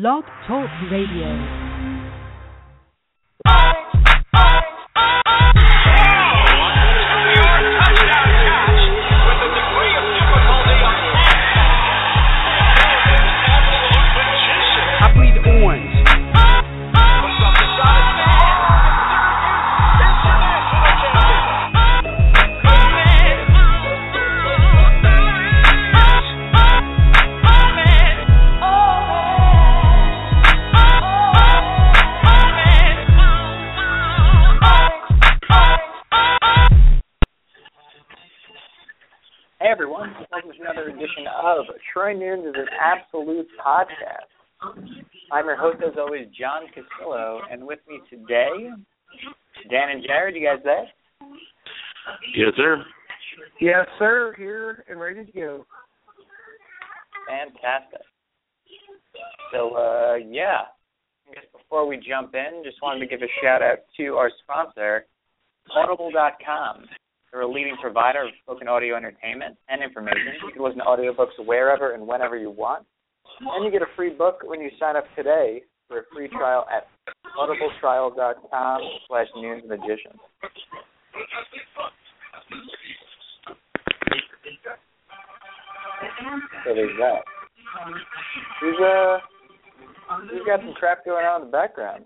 Blog Talk Radio. Everyone, welcome to another edition of Troy Nunes is an Absolute Podcast. I'm your host as always, John Cassillo, and with me today, Dan and Jared. You guys there? Yes, sir. Yes, sir. Here and ready to go. Fantastic. So uh yeah. I guess before we jump in, just wanted to give a shout out to our sponsor, Audible.com. They're a leading provider of spoken audio entertainment and information. You can listen to audiobooks wherever and whenever you want. And you get a free book when you sign up today for a free trial at audibletrial.com slash newsmagician. So there's that. Who's uh got some crap going on in the background?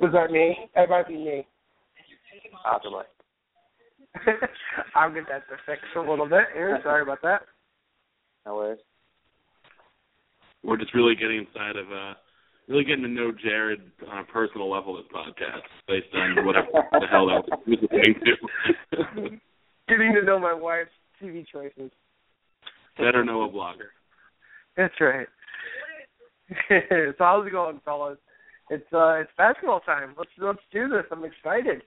Was that me? That might be me. Possibly. I'll get that to fix a little bit here. Sorry about that. No worries. We're just really getting inside of uh really getting to know Jared on a personal level this podcast, based on whatever the hell that was listening to. Getting to know my wife's TV choices. Better know a blogger. That's right. so how's it going, fellas? It's uh it's basketball time. Let's let's do this. I'm excited.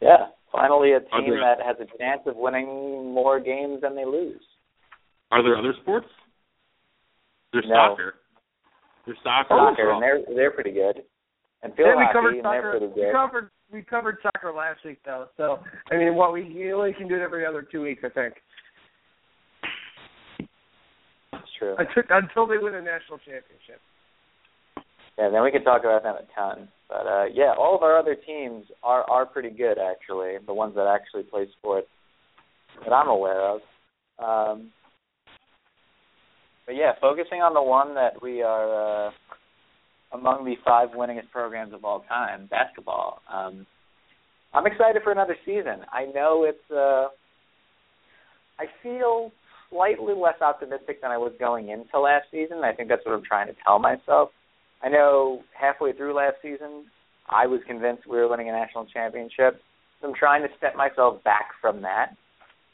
Yeah. Finally a team there- that has a chance of winning more games than they lose. Are there other sports? There's No. soccer. There's soccer. and Soccer and they're they're pretty good. And field Yeah, we hockey covered and they're soccer. pretty We covered we covered soccer last week though. So I mean, what we you only can do it every other two weeks, I think. That's true. Until, until they win a national championship. Yeah, then we can talk about them a ton. But uh yeah, all of our other teams are are pretty good actually, the ones that actually play sports that I'm aware of. Um but yeah, focusing on the one that we are uh among the five winningest programs of all time, basketball. Um I'm excited for another season. I know it's uh I feel slightly less optimistic than I was going into last season. I think that's what I'm trying to tell myself. I know halfway through last season, I was convinced we were winning a national championship. So I'm trying to step myself back from that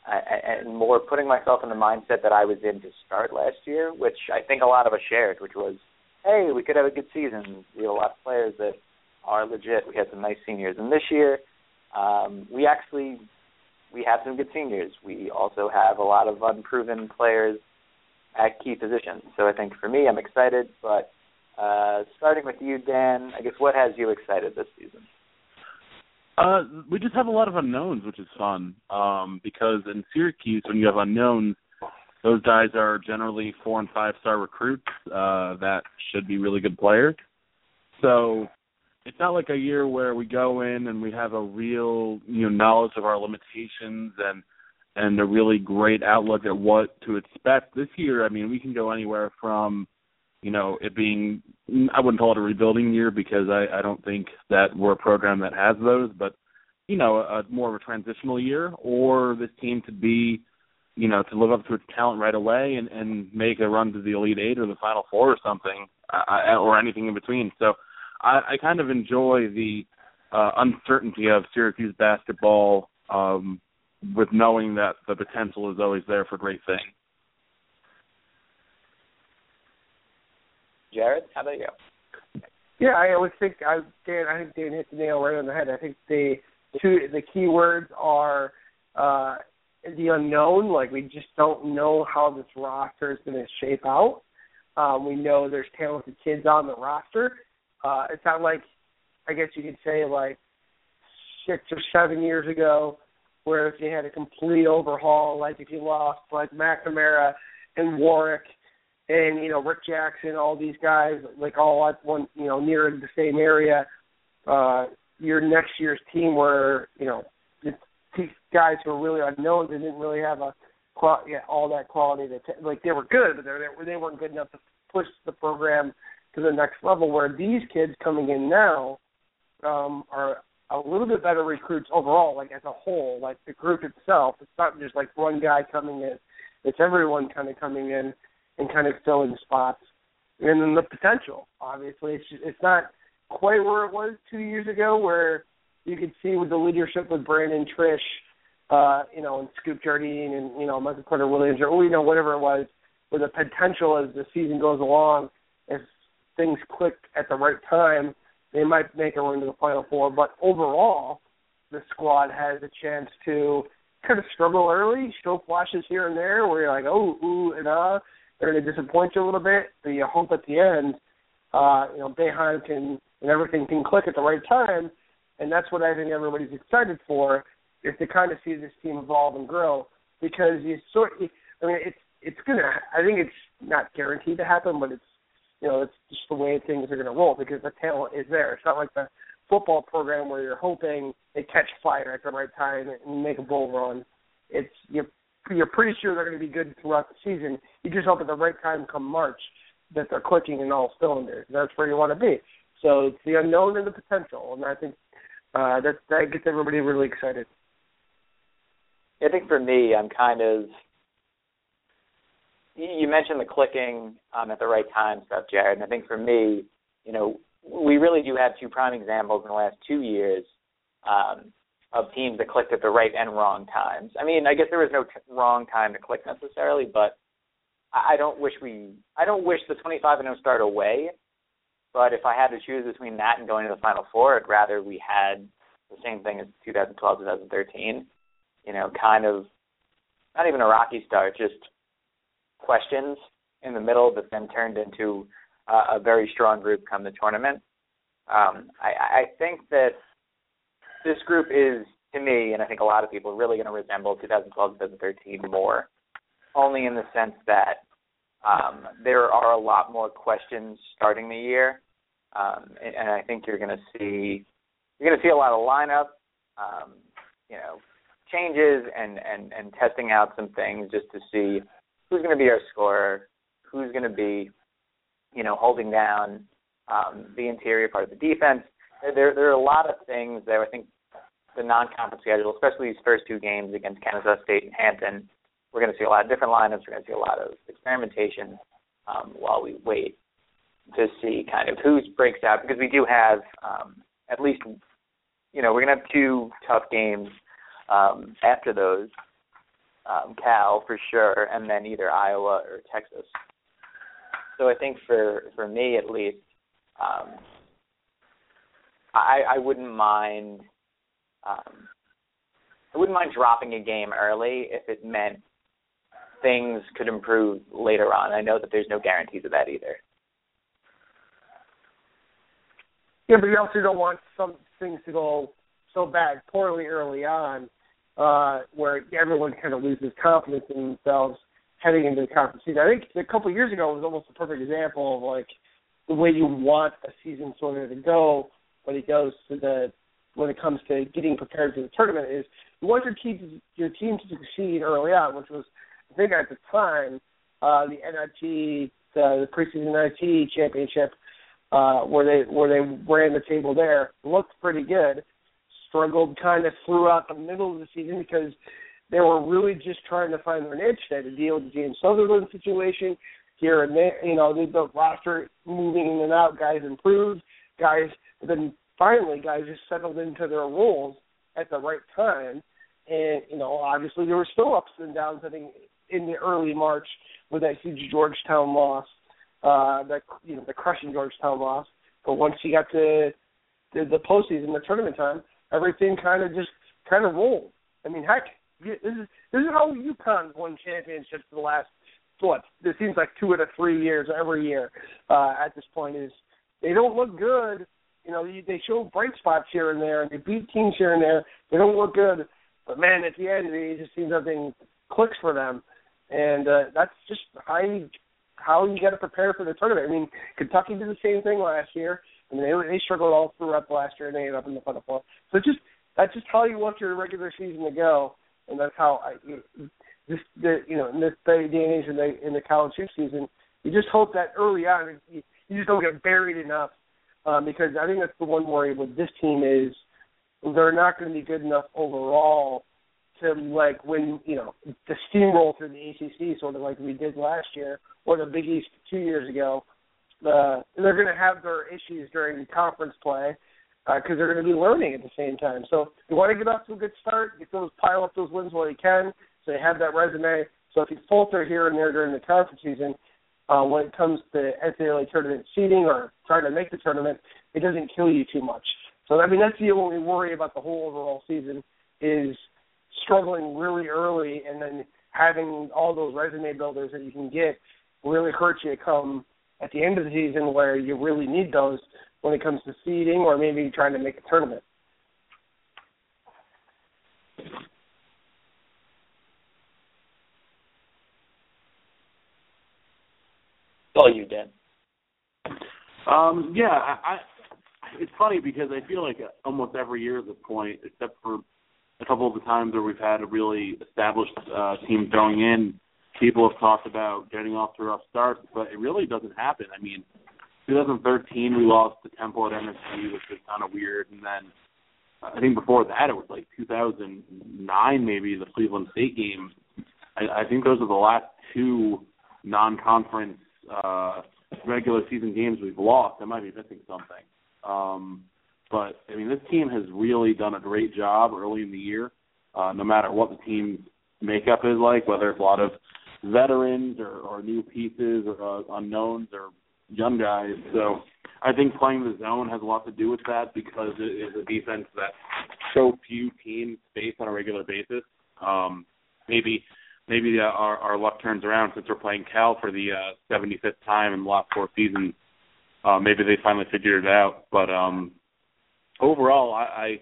uh, and more putting myself in the mindset that I was in to start last year, which I think a lot of us shared, which was, hey, we could have a good season. We have a lot of players that are legit. We had some nice seniors. And this year, um, we actually we have some good seniors. We also have a lot of unproven players at key positions. So I think for me, I'm excited. But uh, starting with you, Dan, I guess what has you excited this season? Uh, we just have a lot of unknowns, which is fun. Um, because in Syracuse, when you have unknowns, those guys are generally four and five star recruits uh, that should be really good players. So it's not like a year where we go in and we have a real you know knowledge of our limitations and and a really great outlook at what to expect this year. I mean, we can go anywhere from, you know, it being I wouldn't call it a rebuilding year because I, I don't think that we're a program that has those, but you know, a, more of a transitional year, or this team to be, you know, to live up to its talent right away and and make a run to the Elite Eight or the Final Four or something, uh, or anything in between. So, I, I kind of enjoy the uh, uncertainty of Syracuse basketball um, with knowing that the potential is always there for great things. Jared, how about you? Yeah, I always think I Dan. I think Dan hit the nail right on the head. I think the two the key words are uh, the unknown. Like we just don't know how this roster is going to shape out. Um, we know there's talented kids on the roster. Uh, it's not like I guess you could say like six or seven years ago, where if you had a complete overhaul, like if you lost like McNamara and Warrick and you know Rick Jackson, all these guys like all at one you know near the same area. Uh, your next year's team where you know these guys who are really unknown, they didn't really have a yeah, all that quality. To t- like they were good, but they were, they weren't good enough to push the program to the next level. Where these kids coming in now um, are a little bit better recruits overall, like as a whole, like the group itself. It's not just like one guy coming in; it's everyone kind of coming in and kind of filling spots. And then the potential, obviously, it's just, it's not quite where it was two years ago, where you could see with the leadership with Brandon Triche, uh, you know, and Scoop Jardine and you know Michael Carter Williams or you know whatever it was, with the potential as the season goes along, if things click at the right time, they might make a run to the Final Four. But overall, the squad has a chance to kind of struggle early, show flashes here and there where you're like, oh, ooh, and ah. They're going to disappoint you a little bit, but you hope at the end, uh, you know, Boeheim can and everything can click at the right time, and that's what I think everybody's excited for, is to kind of see this team evolve and grow because you sort. I mean, it's it's gonna. I think it's not guaranteed to happen, but it's you know, it's just the way things are going to roll because the talent is there. It's not like the football program where you're hoping they catch fire at the right time and make a bull run. It's you're pretty sure they're going to be good throughout the season. You just hope at the right time come March that they're clicking in all cylinders. That's where you want to be. So it's the unknown and the potential, and I think uh, that that gets everybody really excited. I think for me, I'm kind of. You mentioned the clicking um, at the right time stuff, Jared. And I think for me, you know, we really do have two prime examples in the last two years um, of teams that clicked at the right and wrong times. I mean, I guess there was no t- wrong time to click necessarily, but I don't wish we I don't wish the 25 and 0 start away. But if I had to choose between that and going to the Final Four, I'd rather we had the same thing as 2012 2013. You know, kind of not even a rocky start, just questions in the middle that then turned into uh, a very strong group come the tournament. Um, I, I think that this group is, to me, and I think a lot of people, really going to resemble 2012 2013 more, only in the sense that um, there are a lot more questions starting the year, um, and, and I think you're going to see you're going to see a lot of lineup, um, you know, changes and and and testing out some things just to see who's going to be our scorer, who's going to be, you know, holding down um, the interior part of the defense. There there are a lot of things there. I think the non-conference schedule, especially these first two games against Kansas State and Hampton, we're going to see a lot of different lineups. We're going to see a lot of experimentation um, while we wait to see kind of who breaks out because we do have um, at least, you know, we're going to have two tough games um, after those. Um, Cal for sure, and then either Iowa or Texas. So I think for for me at least, um, I I wouldn't mind um, I wouldn't mind dropping a game early if it meant things could improve later on. I know that there's no guarantees of that either. Yeah, but you also don't want some things to go so bad poorly early on, uh, where everyone kind of loses confidence in themselves heading into the conference season. I think a couple of years ago was almost a perfect example of like the way you want a season sort of to go when it goes to the when it comes to getting prepared for the tournament is you want your team your team to succeed early on, which was I think at the time uh, the NIT the, the preseason NIT championship uh, where they where they ran the table there looked pretty good. Struggled kind of throughout the middle of the season because they were really just trying to find their niche. They had to deal with the James Southerland situation here and there. You know, built roster moving in and out. Guys improved. Guys, then finally, guys just settled into their roles at the right time. And you know, obviously there were still ups and downs. I think in the early March with that huge Georgetown loss, uh, that you know the crushing Georgetown loss. But once you got to the, the postseason, the tournament time, everything kind of just kind of rolled. I mean, heck, this is this is how UConn's won championships for the last what it seems like two out of three years every year uh, at this point. Is they don't look good. You know, they show bright spots here and there, and they beat teams here and there. They don't look good, but man, at the end, it just seems everything clicks for them, and uh, that's just how you, how you got to prepare for the tournament. I mean, Kentucky did the same thing last year. I mean, they they struggled all throughout last year, and they ended up in the Final Four. So just that's just how you want your regular season to go, and that's how I this the you know in this day, and age in the in the college season, you just hope that early on you, you just don't get buried enough um, because I think that's the one worry with this team is they're not going to be good enough overall to like when you know to steamroll through the ACC sort of like we did last year or the Big East two years ago. Uh, they're going to have their issues during conference play because uh, they're going to be learning at the same time. So you want to get off to a good start, get those pile up those wins while you can, so you have that resume. So if you falter here and there during the conference season, uh, when it comes to NCAA tournament seeding or trying to make the tournament, it doesn't kill you too much. So I mean that's the only worry about the whole overall season is struggling really early and then having all those resume builders that you can get really hurt you come at the end of the season where you really need those when it comes to seeding or maybe trying to make a tournament. All you, Dan. Um, yeah, I, I it's funny because I feel like almost every year at this point, except for a couple of the times where we've had a really established uh, team going in, people have talked about getting off to rough starts, but it really doesn't happen. I mean, 2013 we lost to Temple at MSG, which was kind of weird, and then I think before that it was like 2009 maybe the Cleveland State game. I, I think those are the last two non-conference uh, regular season games we've lost. I might be missing something. Um, but I mean, this team has really done a great job early in the year. Uh, no matter what the team's makeup is like, whether it's a lot of veterans or, or new pieces or uh, unknowns or young guys. So I think playing the zone has a lot to do with that because it is a defense that so few teams face on a regular basis. Um, maybe maybe uh, our our luck turns around since we're playing Cal for the uh, 75th time in the last four seasons. Uh, maybe they finally figured it out. But um, overall, I, I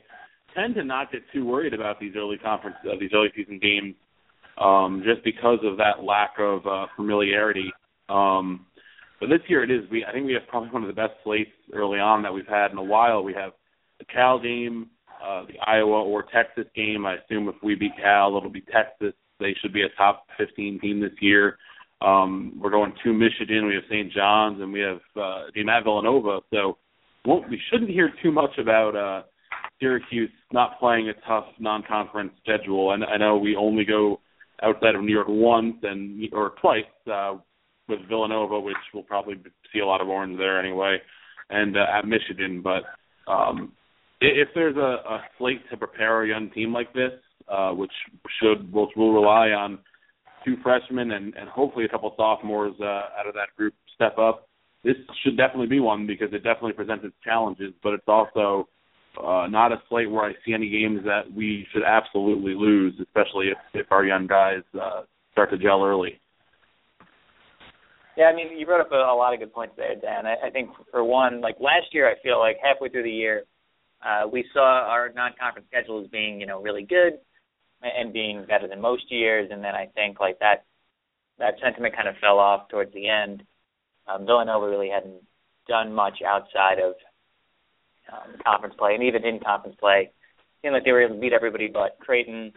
tend to not get too worried about these early conference uh, these early season games, um, just because of that lack of uh, familiarity. Um, but this year it is. We I think we have probably one of the best slates early on that we've had in a while. We have the Cal game, uh, the Iowa or Texas game. I assume if we beat Cal, it'll be Texas. They should be a top 15 team this year. Um, we're going to Michigan. We have St. John's, and we have uh, at Villanova. So won't, we shouldn't hear too much about uh, Syracuse not playing a tough non-conference schedule. And I know we only go outside of New York once and or twice uh, with Villanova, which we'll probably see a lot of orange there anyway, and uh, at Michigan. But um, if there's a, a slate to prepare a young team like this, uh, which should which will rely on two freshmen and, and hopefully a couple sophomores uh, out of that group step up. This should definitely be one because it definitely presents its challenges, but it's also uh, not a slate where I see any games that we should absolutely lose, especially if, if our young guys uh, start to gel early. Yeah, I mean, you brought up a, a lot of good points there, Dan. I, I think for one, like last year, I feel like halfway through the year, uh, we saw our non-conference schedule as being, you know, really good and being better than most years. And then I think like that that sentiment kind of fell off towards the end. Um, Villanova really hadn't done much outside of um, conference play, and even in conference play, seemed like they were able to beat everybody but Creighton.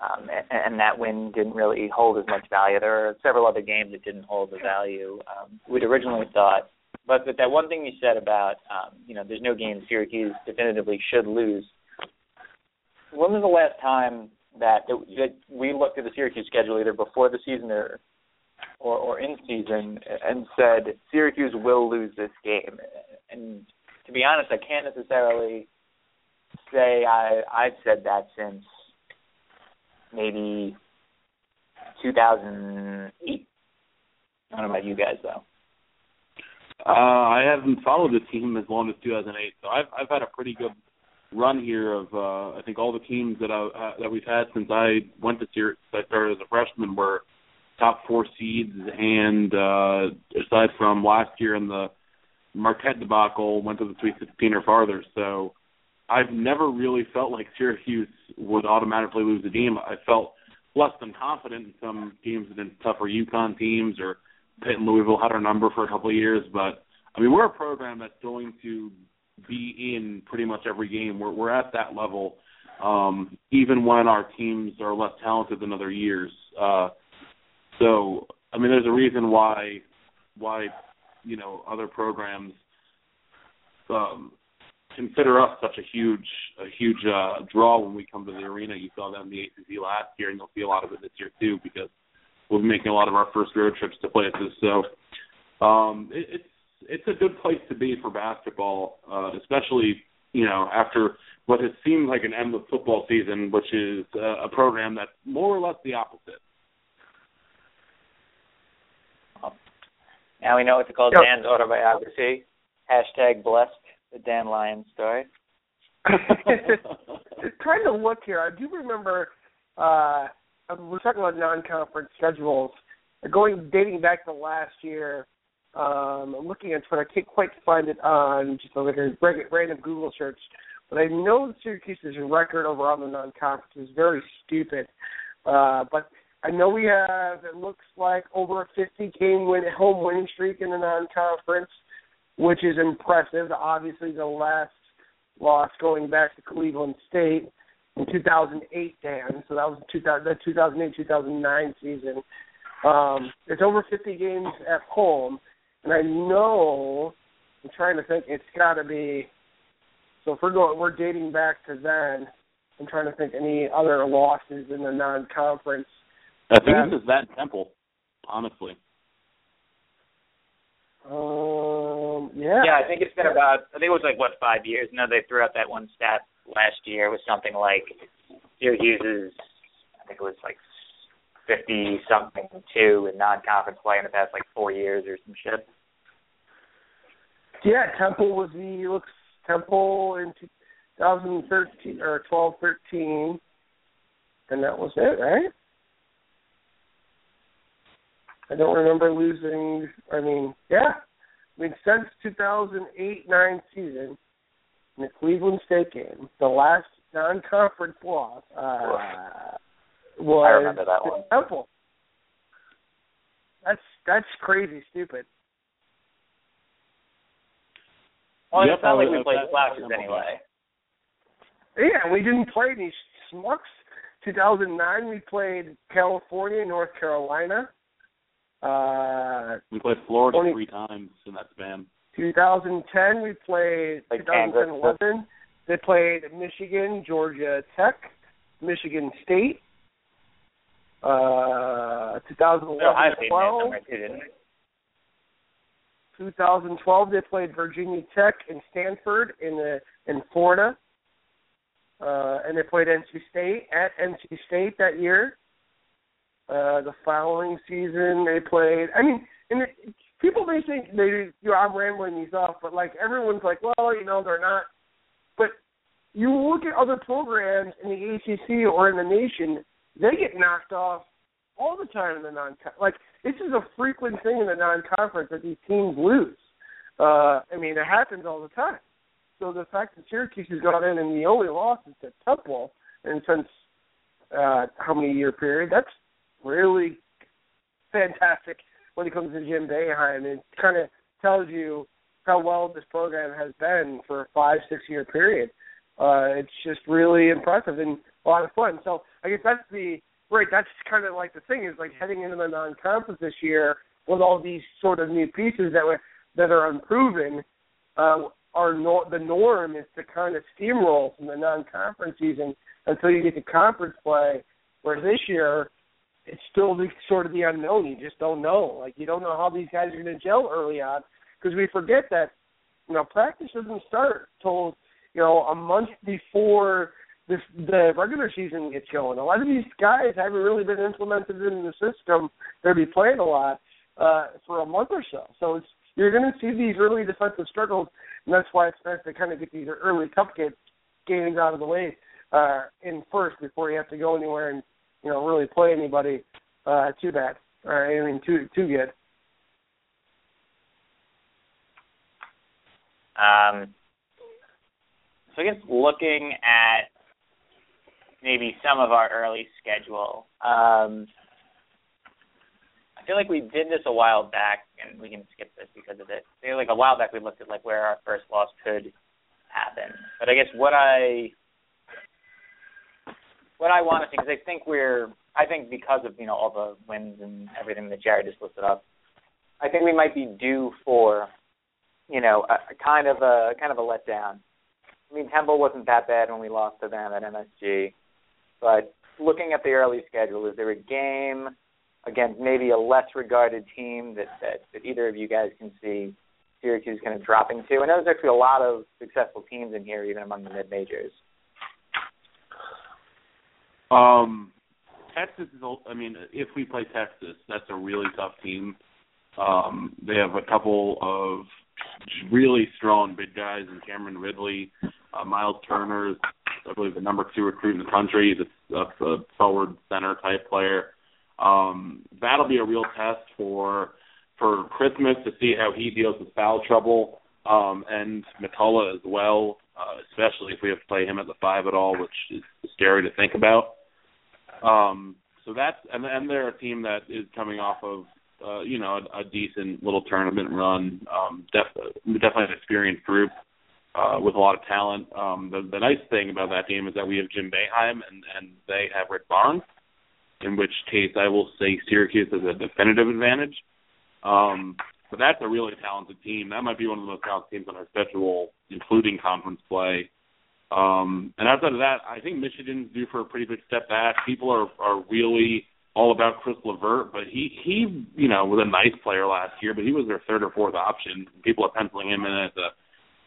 Um, and, and that win didn't really hold as much value. There are several other games that didn't hold the value um, we'd originally thought. But, but that one thing you said about, um, you know, there's no game Syracuse definitively should lose. When was the last time that, that we looked at the Syracuse schedule either before the season or or, or in season and said Syracuse will lose this game. And to be honest, I can't necessarily say I I've said that since maybe 2008. I don't know about you guys though. Uh, I haven't followed the team as long as 2008, so I've I've had a pretty good run here of uh, I think all the teams that I uh, that we've had since I went to Syracuse. I started as a freshman were top four seeds, and uh, aside from last year in the Marquette debacle, went to the Sweet 16 or farther. So I've never really felt like Syracuse would automatically lose a game. I felt less than confident in some games against tougher UConn teams or Pitt and Louisville had our number for a couple of years, but I mean we're a program that's going to be in pretty much every game. We're we're at that level, um, even when our teams are less talented than other years. Uh, so, I mean, there's a reason why why you know other programs um, consider us such a huge a huge uh, draw when we come to the arena. You saw that in the ACC last year, and you'll see a lot of it this year too because we'll be making a lot of our first road trips to places. So um, it, it's it's a good place to be for basketball, uh, especially you know after what has seemed like an endless football season, which is uh, a program that's more or less the opposite. Now we know what to call yep. Dan's autobiography. Hashtag blessed, the Dan Lyons story. trying to look here, I do remember uh we're talking about non-conference schedules. Going dating back to last year, um, I'm looking at Twitter. I can't quite find it on just a a random Google search, but I know Syracuse's record over on the non-conference is very stupid. Uh, but I know we have it looks like over a 50 game win home winning streak in the non-conference, which is impressive. Obviously, the last loss going back to Cleveland State in 2008, Dan. So that was the 2008 2009 season. Um, it's over 50 games at home, and I know I'm trying to think. It's got to be. So if we're going, we're dating back to then. I'm trying to think any other losses in the non-conference I think this is that Temple, honestly. Um. Yeah. Yeah, I think it's been about. I think it was like what five years. No, they threw out that one stat last year. It was something like Syracuse's. I think it was like fifty something two in non-conference play in the past like four years or some shit. Yeah, Temple was the looks Temple in 2013 or 12, 13, and that was it, right? I don't remember losing. I mean, yeah. I mean, since 2008-9 season, in the Cleveland State game, the last non-conference loss uh, was I remember that one. Temple. That's that's crazy stupid. Well, yep, it's not like we played slouches anyway. Yeah, we didn't play any smucks. 2009, we played California, North Carolina. Uh, we played Florida 20, three times in that span. 2010, we played. Like 2011, they played Michigan, Georgia Tech, Michigan State. Uh, 2011, 12. 2012, they played Virginia Tech and Stanford in the in Florida, uh, and they played NC State at NC State that year. Uh, the following season, they played. I mean, and it, people may think they, you know, I'm rambling these off, but like everyone's like, well, you know, they're not. But you look at other programs in the ACC or in the nation, they get knocked off all the time in the non. Like this is a frequent thing in the non-conference that these teams lose. Uh, I mean, it happens all the time. So the fact that Syracuse has gone in and the only loss is to Temple, and since uh, how many year period? That's really fantastic when it comes to Jim Boeheim. It kind of tells you how well this program has been for a five, six year period. uh, it's just really impressive and a lot of fun. So I guess that's the right. That's kind of like the thing is like heading into the non-conference this year with all these sort of new pieces that were that are unproven. Uh, our nor- the norm is to kind of steamroll from the non-conference season until you get to conference play. Whereas this year, it's still the, sort of the unknown. You just don't know. Like you don't know how these guys are going to gel early on because we forget that you know practice doesn't start till you know a month before this the regular season gets going. A lot of these guys haven't really been implemented in the system. They'll be playing a lot uh, for a month or so. So it's you're going to see these early defensive struggles, and that's why it's nice to kind of get these early cupcake games out of the way uh, in first before you have to go anywhere and you know really play anybody uh, too bad. Or I mean too too good. Um, so I guess looking at maybe some of our early schedule. Um, I feel like we did this a while back, and we can skip this because of it. I feel like a while back we looked at like where our first loss could happen. But I guess what I what I want to see, because I think we're, I think because of you know all the wins and everything that Jared just listed up, I think we might be due for, you know, a, a kind of a kind of a letdown. I mean, Temple wasn't that bad when we lost to them at MSG, but looking at the early schedule, is there a game against maybe a less regarded team that that, that either of you guys can see Syracuse kind of dropping to? I know there's actually a lot of successful teams in here, even among the mid majors. Um, Texas is. I mean, if we play Texas, that's a really tough team. Um, they have a couple of really strong big guys in Cameron Ridley, uh, Myles Turner, I believe the number two recruit in the country. That's, a forward center type player. Um, that'll be a real test for for Christmas to see how he deals with foul trouble, um, and McCullough as well, uh, especially if we have to play him at the five at all, which is scary to think about. Um, so that's and and they're a team that is coming off of uh, you know a, a decent little tournament run. Um, def- definitely an experienced group uh, with a lot of talent. Um, the, the nice thing about that team is that we have Jim Boeheim and and they have Rick Barnes. In which case, I will say Syracuse has a definitive advantage. Um, but that's a really talented team. That might be one of the most talented teams on our schedule, including conference play. Um, and outside of that, I think Michigan's due for a pretty big step back. People are are really all about Caris LeVert, but he he you know was a nice player last year, but he was their third or fourth option. People are penciling him in as a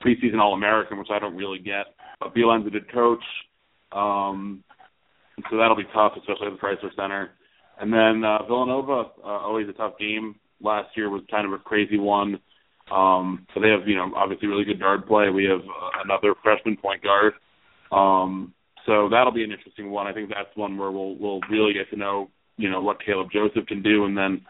preseason All American, which I don't really get. But Beilein's a good coach, um, so that'll be tough, especially at the Crisler Center. And then uh, Villanova, uh, always a tough game. Last year was kind of a crazy one. Um, so they have, you know, obviously really good guard play. We have uh, another freshman point guard. Um, so that'll be an interesting one. I think that's one where we'll we'll really get to know, you know, what Kaleb Joseph can do, and then,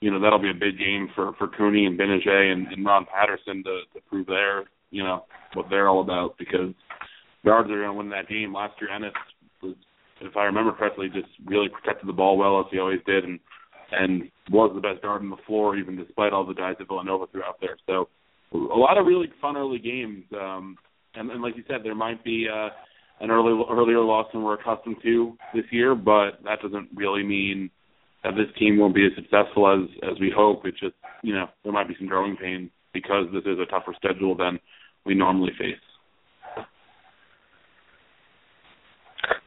you know, that'll be a big game for for Cooney and Gbinije and, and Ron Patterson to, to prove their, you know, what they're all about because guards are going to win that game. Last year, Ennis was, if I remember correctly, just really protected the ball well as he always did, and and was the best guard on the floor, even despite all the guys that Villanova threw out there. So a lot of really fun early games. Um, and, and like you said, there might be uh, an early earlier loss than we're accustomed to this year, but that doesn't really mean that this team won't be as successful as as we hope. It's just you know there might be some growing pains because this is a tougher schedule than we normally face.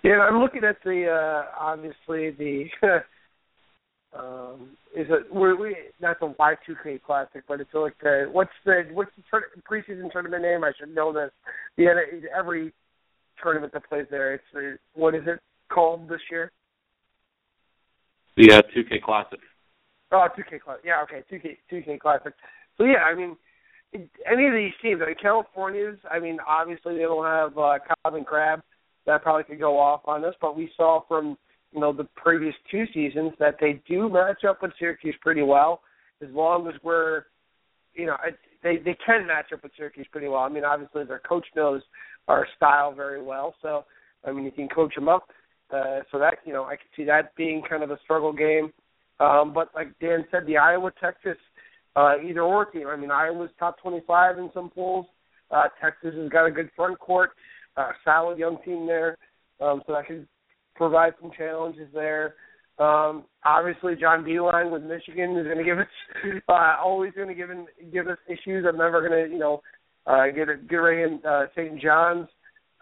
Yeah, I'm looking at the uh obviously the um is it we're we not the Y two K classic, but it's like the what's the what's the tur- preseason tournament name? I should know this. The every tournament that plays there, it's the what is it called this year? The uh, 2K Classic. Oh, 2K Classic. Yeah, okay, 2K 2K Classic. So yeah, I mean, any of these teams, mean, California's. I mean, obviously they don't have uh, Calvin Crabbe. That probably could go off on us, but we saw from you know the previous two seasons that they do match up with Syracuse pretty well, as long as we're, you know, they they can match up with Syracuse pretty well. I mean, obviously their coach knows our style very well, so I mean you can coach them up. Uh, so that you know I could see that being kind of a struggle game. Um, but like Dan said, the Iowa Texas uh, either or team. I mean Iowa's top 25 in some polls. Uh, Texas has got a good front court. a solid young team there, um, so that could provide some challenges there. Um, obviously, John Beilein with Michigan is going to give us uh, always going to give in, give us issues. I'm never going to you know uh, get a get right in uh, St. John's.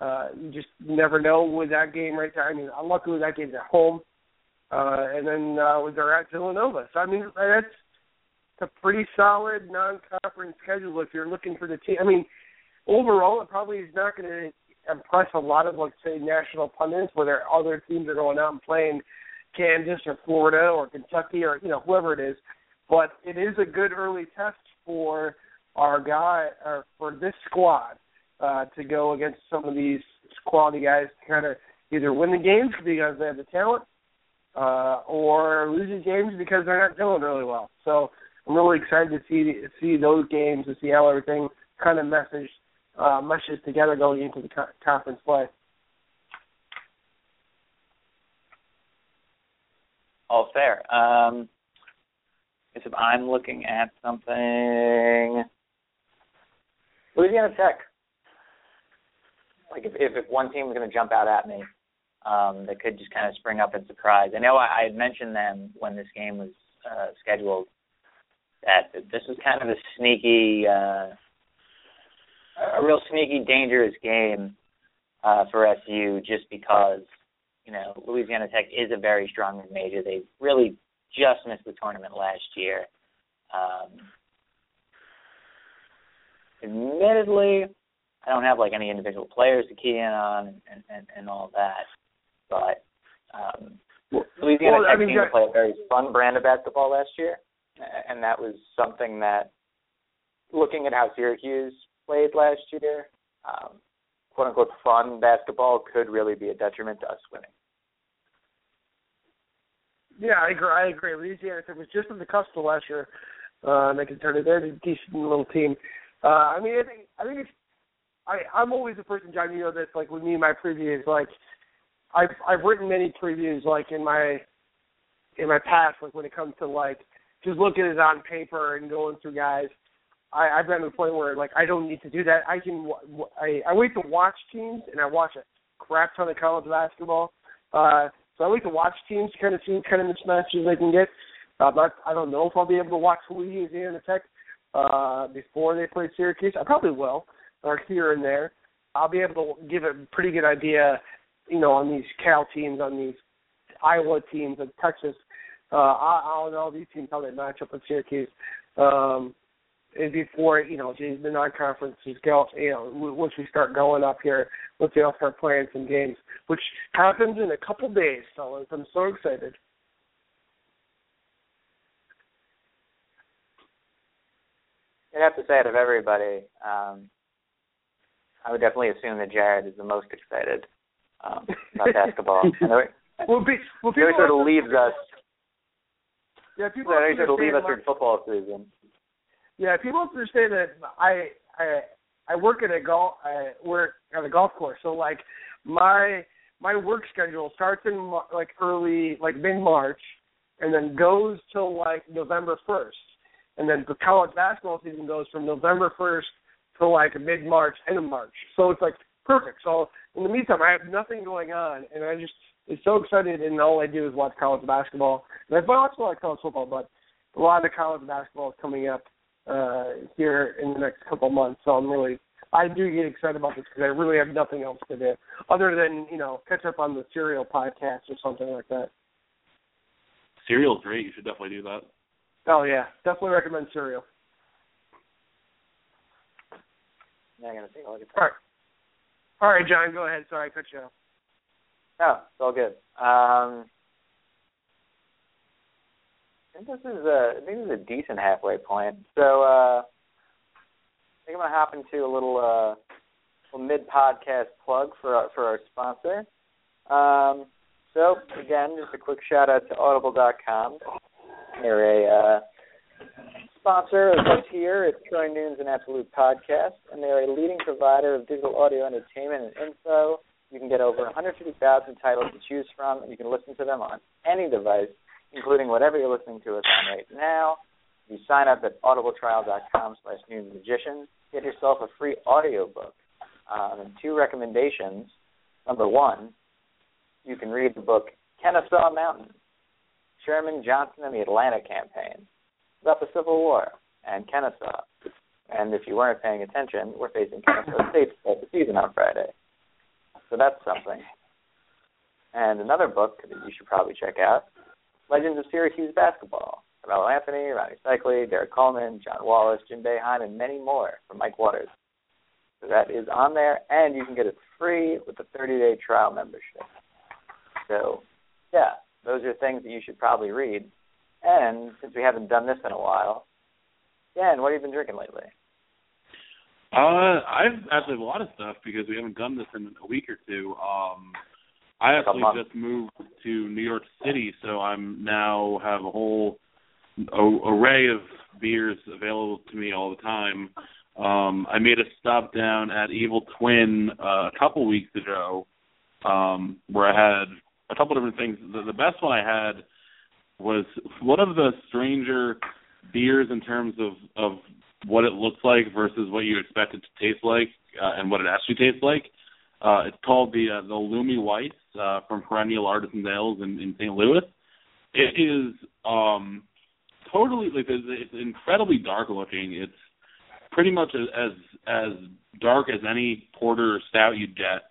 Uh, you just never know with that game right there. I mean, luckily that game's at home, uh, and then uh, with they're at Villanova. So I mean, that's a pretty solid non-conference schedule if you're looking for the team. I mean, overall, it probably is not going to impress a lot of, like, say, national pundits where there are other teams are going out and playing Kansas or Florida or Kentucky or you know whoever it is. But it is a good early test for our guy or for this squad uh, to go against some of these quality guys to kind of either win the games because they have the talent uh, or lose the games because they're not doing really well. So I'm really excited to see see those games and see how everything kind of message uh, meshes together going into the co- conference play. All fair. Um, if I'm looking at something, Louisiana Tech. Like if if, if one team was going to jump out at me, um, that could just kind of spring up and surprise. I know I, I had mentioned them when this game was uh, scheduled. That this was kind of a sneaky, uh, a real sneaky, dangerous game uh, for SU, just because you know, Louisiana Tech is a very strong major. They really just missed the tournament last year. Um, admittedly, I don't have like any individual players to key in on and, and, and all that, but um, Louisiana well, Tech I mean, seemed to play a very fun brand of basketball last year, and that was something that, looking at how Syracuse played last year, um, quote unquote fun basketball could really be a detriment to us winning. Yeah, I agree. I agree. Louisiana Tech was just on the cusp of last year. Uh, and they can turn it. They're a decent little team. Uh, I mean, I think I think it's. I I'm always a person, John. You know this. Like with me, my previews, like I've I've written many previews, like in my in my past, like when it comes to like just looking at it on paper and going through guys. I, I've gotten to the point where like I don't need to do that. I can I I wait to watch teams and I watch a crap ton of college basketball. Uh, so I like to watch teams to kind of see what kind of mismatches they can get. Uh, but I don't know if I'll be able to watch Louisiana Tech uh, before they play Syracuse. I probably will, or here and there. I'll be able to give a pretty good idea, you know, on these Cal teams, on these Iowa teams, and Texas. Uh, I, I don't know these teams how they match up with Syracuse. Um, and before you know the non-conferences go, you know, once we start going up here, once they all start playing some games, which happens in a couple days, fellas. I'm so excited. I'd have to say out of everybody, um, I would definitely assume that Jared is the most excited um, about basketball. well, be, well, he sort of leaves us. Yeah, people. Yeah, he sort leave football season. Yeah, people have to understand that I I I work at a golf I work at a golf course, so like my my work schedule starts in like early like mid March, and then goes till like November first, and then the college basketball season goes from November first to like mid March, end of March. So it's like perfect. So in the meantime, I have nothing going on, and I just it's so excited, and all I do is watch college basketball. And I watch a lot of college football, but a lot of the college basketball is coming up uh, here in the next couple months. So I'm really, I do get excited about this because I really have nothing else to do other than you know catch up on the Serial podcast or something like that. Serial's great. You should definitely do that. Oh yeah, definitely recommend Serial. Yeah, I'm gonna take a look at that. All right. All right, John, go ahead. Sorry, I cut you off. No, it's all good. Um, I think this is a I think this is a decent halfway point. So uh, I think I'm gonna hop into a little uh, little mid podcast plug for our, for our sponsor. Um, so again, just a quick shout out to Audible.com. They're a uh, sponsor of us here at Troy Nunes and Absolute Podcast, and they are a leading provider of digital audio entertainment and info. You can get over 150,000 titles to choose from, and you can listen to them on any device including whatever you're listening to us on right now. You sign up at audibletrial.com slash magician, get yourself a free audiobook Um, and two recommendations. Number one, you can read the book Kennesaw Mountain, Sherman Johnson and the Atlanta Campaign, about the Civil War and Kennesaw. And if you weren't paying attention, we're facing Kennesaw State at the season on Friday. So that's something. And another book that you should probably check out, Legends of Syracuse Basketball. Carmelo Anthony, Rony Seikaly, Derrick Coleman, John Wallace, Jim Boeheim, and many more from Mike Waters. So that is on there, and you can get it free with a 30-day trial membership. So, yeah, those are things that you should probably read. And since we haven't done this in a while, Dan, what have you been drinking lately? Uh, I've actually have a lot of stuff because we haven't done this in a week or two. Um, I actually just moved to New York City, so I'm now have a whole a, array of beers available to me all the time. Um, I made a stop down at Evil Twin uh, a couple weeks ago, um, where I had a couple different things. The, the best one I had was one of the stranger beers in terms of of what it looks like versus what you expect it to taste like uh, and what it actually tastes like. Uh, it's called the uh, the Lumi Whites uh, from Perennial Artisan Ales in, in St. Louis. It is um, totally like it's, it's incredibly dark looking. It's pretty much as as dark as any porter or stout you'd get,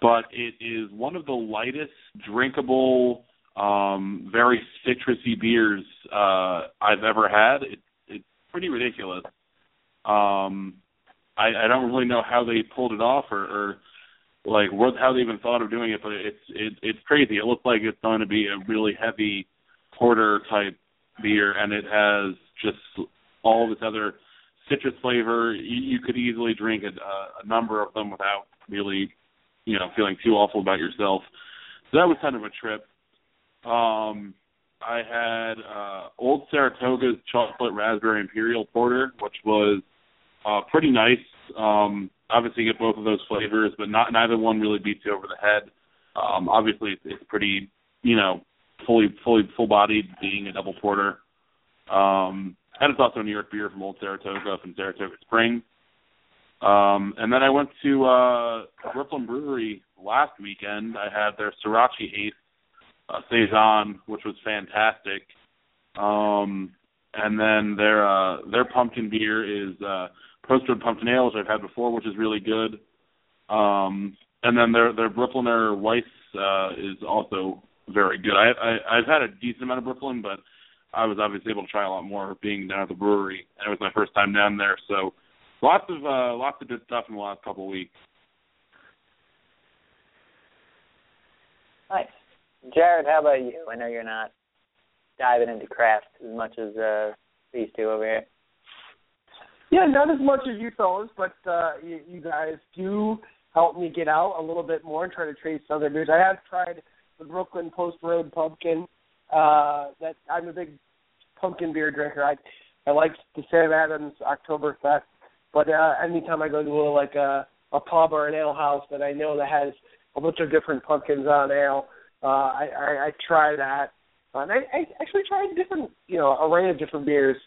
but it is one of the lightest drinkable, um, very citrusy beers uh, I've ever had. It, it's pretty ridiculous. Um, I, I don't really know how they pulled it off or, or like what how they even thought of doing it, but it's it, it's crazy. It looks like it's going to be a really heavy porter type beer, and it has just all this other citrus flavor. You, you could easily drink a, a number of them without really, you know, feeling too awful about yourself. So that was kind of a trip. Um, I had uh, Old Saratoga's chocolate raspberry imperial porter, which was uh, pretty nice. Um, obviously, you get both of those flavors, but not neither one really beats you over the head. Um, obviously, it's, it's pretty, you know, fully fully full bodied, being a double porter. Um, and it's also a New York beer from Old Saratoga from Saratoga Springs. Um, and then I went to uh, Brooklyn Brewery last weekend. I had their Sorachi Ace uh, saison, which was fantastic. Um, and then their uh, their pumpkin beer is uh, Pumpkin Ale, which I've had before, which is really good. Um, and then their their Brooklyner Weiss uh, is also very good. I, I I've had a decent amount of Brooklyn, but I was obviously able to try a lot more being down at the brewery, and it was my first time down there. So lots of uh, lots of good stuff in the last couple of weeks. Nice, Jared. How about you? I know you're not diving into craft as much as uh, these two over here. Yeah, not as much as you fellas, but uh, you, you guys do help me get out a little bit more and try to trace other beers. I have tried the Brooklyn Post Road Pumpkin. Uh, that I'm a big pumpkin beer drinker. I I like the Sam Adams Oktoberfest, but uh, anytime I go to a, like a a pub or an ale house that I know that has a bunch of different pumpkins on ale, uh, I, I I try that. And I, I actually tried different, you know, array of different beers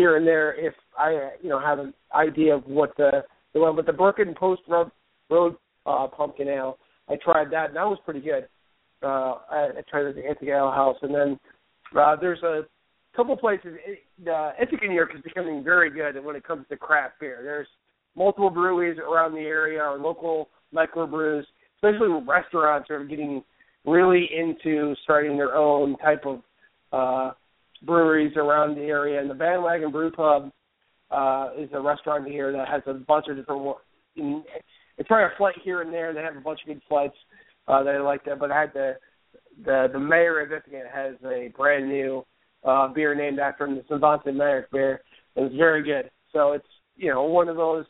here and there if I, you know, have an idea of what the the one. But the Brooklyn Post Road Road uh, Pumpkin Ale, I tried that and that was pretty good uh, I, I tried at the Ithaca Ale House, and then uh, there's a couple places. Uh, Ithaca, New York is becoming very good when it comes to craft beer. There's multiple breweries around the area, or local microbrews, especially restaurants are getting really into starting their own type of uh, breweries around the area. And the Bandwagon Brew Pub uh, is a restaurant here that has a bunch of different. It's probably a flight here and there. They have a bunch of good flights uh, that I like that. But I had the the the mayor of Ithaca has a brand new uh, beer named after him, the Svante Myrick beer. and It's very good. So it's you know one of those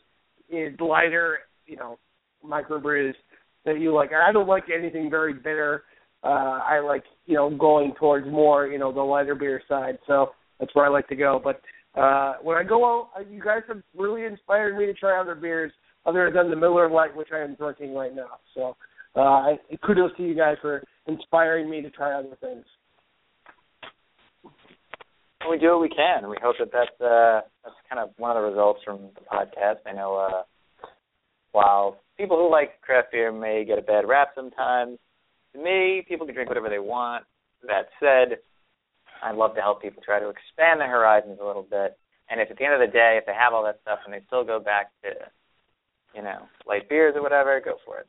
is lighter you know microbrews that you like. I don't like anything very bitter. Uh, I like you know going towards more you know the lighter beer side. So that's where I like to go. But uh, when I go out, uh, you guys have really inspired me to try other beers other than the Miller Lite, which I am drinking right now. So uh, kudos to you guys for inspiring me to try other things. We do what we can. We hope that that's uh, that's kind of one of the results from the podcast. I know uh, while people who like craft beer may get a bad rap sometimes, to me, people can drink whatever they want. That said, I love to help people try to expand their horizons a little bit. And if at the end of the day, if they have all that stuff and they still go back to, you know, light beers or whatever, go for it.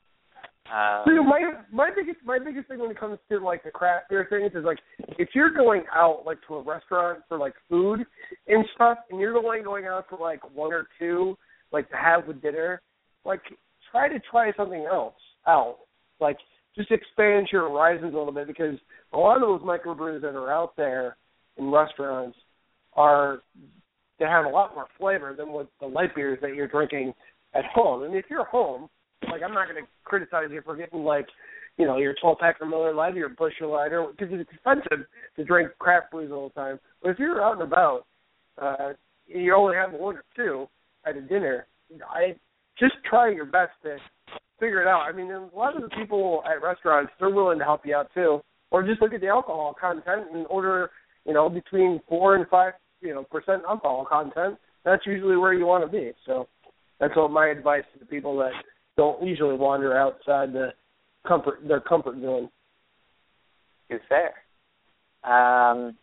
Um, See, my my biggest my biggest thing when it comes to like the craft beer things is like if you're going out like to a restaurant for like food and stuff, and you're only going out for like one or two, like to have with dinner, like try to try something else out. Like just expand your horizons a little bit because a lot of those microbrews that are out there in restaurants are they have a lot more flavor than what the light beers that you're drinking at home. And if you're home like I'm not going to criticize you for getting like, you know, your 12 pack of Miller Lite or your Busch Light, or because it's expensive to drink craft brews all the time. But if you're out and about, uh, you only have one or two at a dinner. I just try your best to figure it out. I mean, a lot of the people at restaurants they're willing to help you out too, or just look at the alcohol content and order, you know, between four and five, you know, percent alcohol content. That's usually where you want to be. So that's what my advice to the people that don't usually wander outside the comfort their comfort zone. Is fair. Um,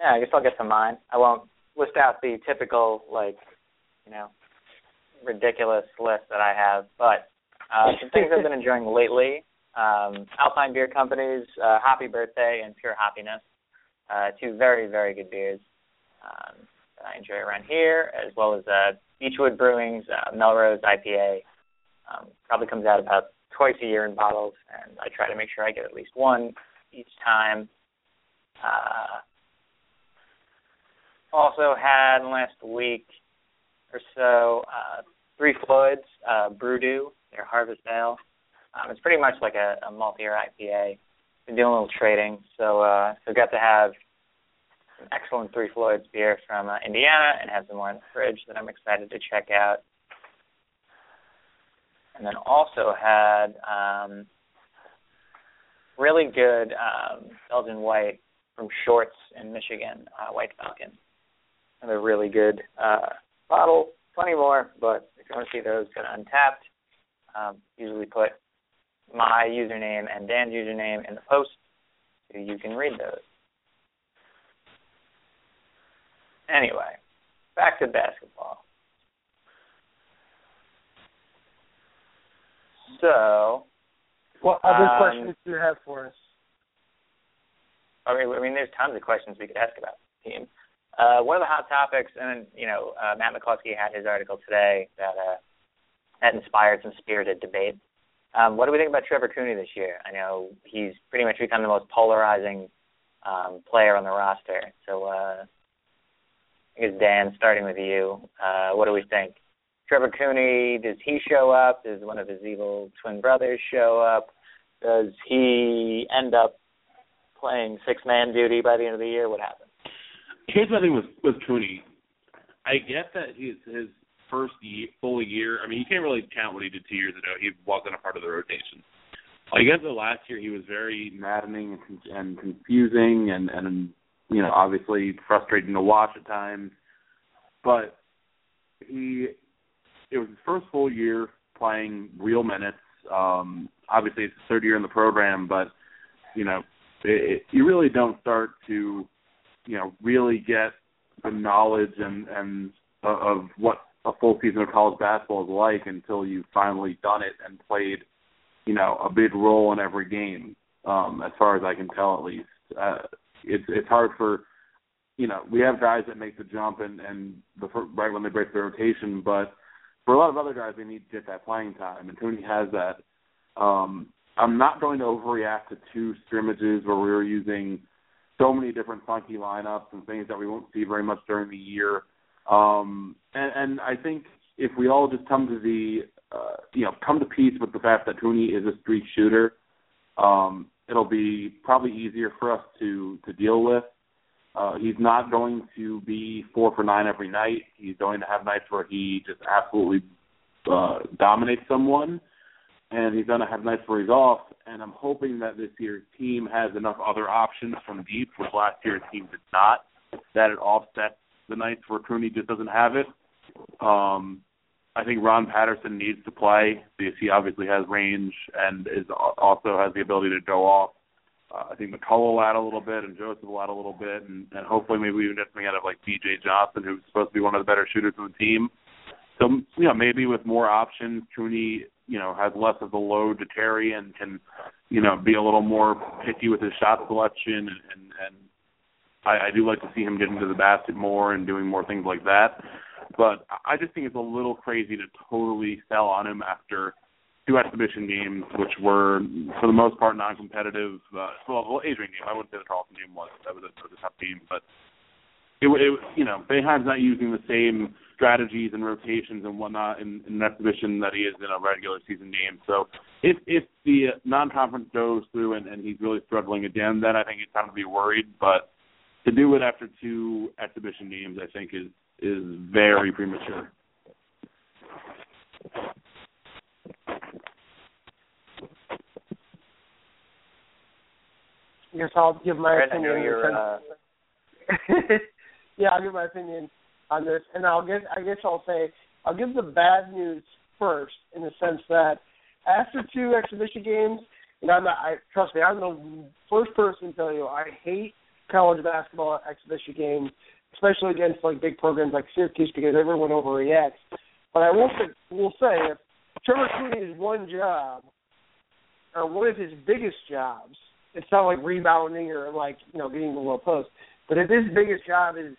yeah, I guess I'll get to mine. I won't list out the typical like, you know, ridiculous list that I have, but uh, some things I've been enjoying lately. Um, Alpine Beer Company's uh, Happy Birthday and Pure Happiness, uh, two very very good beers um, that I enjoy around here, as well as uh, Beachwood Brewing's uh, Melrose IPA um, probably comes out about twice a year in bottles, and I try to make sure I get at least one each time. Uh, also had last week or so uh, Three Floyds uh, Broo Doo, their Harvest Ale. Um, it's pretty much like a, a multi-year IPA. Been doing a little trading, so uh, so got to have an excellent Three Floyds beer from uh, Indiana, and have some more in the fridge that I'm excited to check out and then also had um, really good um, Belgian white from Shorts in Michigan, uh, White Falcon. Another really good uh, bottle. Plenty more, but if you want to see those, go to Untappd. Um, usually put my username and Dan's username in the post so you can read those. Anyway, back to basketball. So, what other um, questions do you have for us? I mean, I mean, there's tons of questions we could ask about the team. Uh, one of the hot topics, and you know, uh, Matt McCluskey had his article today that uh, that inspired some spirited debate. Um, what do we think about Trevor Cooney this year? I know he's pretty much become the most polarizing um, player on the roster. So, uh, I guess Dan, starting with you, uh, what do we think? Trevor Cooney, does he show up? Does one of his evil twin brothers show up? Does he end up playing six man duty by the end of the year? What happens? Here's my thing with with Cooney. I get that his his first year, full year. I mean, you can't really count what he did two years ago. He wasn't a part of the rotation. I guess the last year he was very maddening and, confusing, and and you know obviously frustrating to watch at times. But he it was his first full year playing real minutes. Um, obviously, it's his third year in the program, but you know, it, it, you really don't start to, you know, really get the knowledge and and uh, of what a full season of college basketball is like until you've finally done it and played, you know, a big role in every game. Um, as far as I can tell, at least, uh, it's it's hard for, you know, we have guys that make the jump and and the right when they break the rotation, but for a lot of other guys, they need to get that playing time, and Cooney has that. Um, I'm not going to overreact to two scrimmages where we were using so many different funky lineups and things that we won't see very much during the year. Um, and, and I think if we all just come to the, uh, you know, come to peace with the fact that Cooney is a street shooter, um, it'll be probably easier for us to to deal with. Uh, he's not going to be four for nine every night. He's going to have nights where he just absolutely uh, dominates someone, and he's going to have nights where he's off. And I'm hoping that this year's team has enough other options from deep, which last year's team did not, that it offsets the nights where Cooney just doesn't have it. Um, I think Ron Patterson needs to play because he obviously has range and is also has the ability to go off. Uh, I think McCullough will add a little bit, and Joseph will add a little bit, and, and hopefully maybe even get something out of like B.J. Johnson, who's supposed to be one of the better shooters on the team. So you know maybe with more options, Cooney you know has less of the load to carry and can you know be a little more picky with his shot selection, and, and, and I, I do like to see him getting to the basket more and doing more things like that. But I just think it's a little crazy to totally sell on him after two exhibition games, which were for the most part non-competitive. Uh, well, well, Adrian game. I wouldn't say the Carleton game was. That was a, was a tough game, but it, it you know Boeheim's not using the same strategies and rotations and whatnot in, in an exhibition that he is in a regular season game. So if if the non-conference goes through and, and he's really struggling again, then I think it's time to be worried. But to do it after two exhibition games, I think is is very premature. I guess I'll give my Brett, opinion. Your, uh... yeah, I'll give my opinion on this, and I'll get. I guess I'll say I'll give the bad news first, in the sense that after two exhibition games, and I'm not. I trust me. I'm the first person to tell you I hate college basketball exhibition games especially against like big programs like Syracuse because everyone overreacts. But I will say, will say if Trevor Cooney's one job or one of his biggest jobs, it's not like rebounding or like you know getting the low post, but if his biggest job is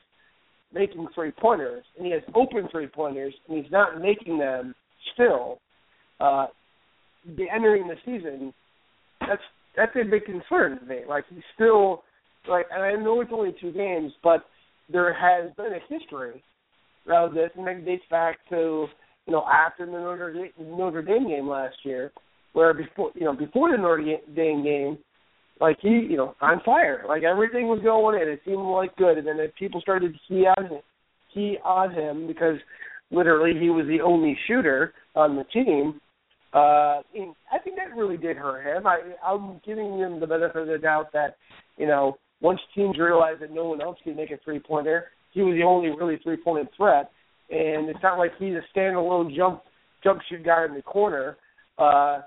making three pointers and he has open three pointers and he's not making them still, uh, the entering the season, that's that's a big concern to me. Like he's still like, and I know it's only two games, but there has been a history of this, and it dates back to you know after the Notre Dame, Notre Dame game last year, where before you know before the Notre Dame game, like he you know on fire, like everything was going in, it seemed like good, and then people started to key on him, key on him because literally he was the only shooter on the team. Uh, I think that really did hurt him. I, I'm giving him the benefit of the doubt that, you know, once teams realized that no one else could make a three pointer, he was the only really three point threat. And it's not like he's a standalone jump jump shoot guy in the corner. Uh,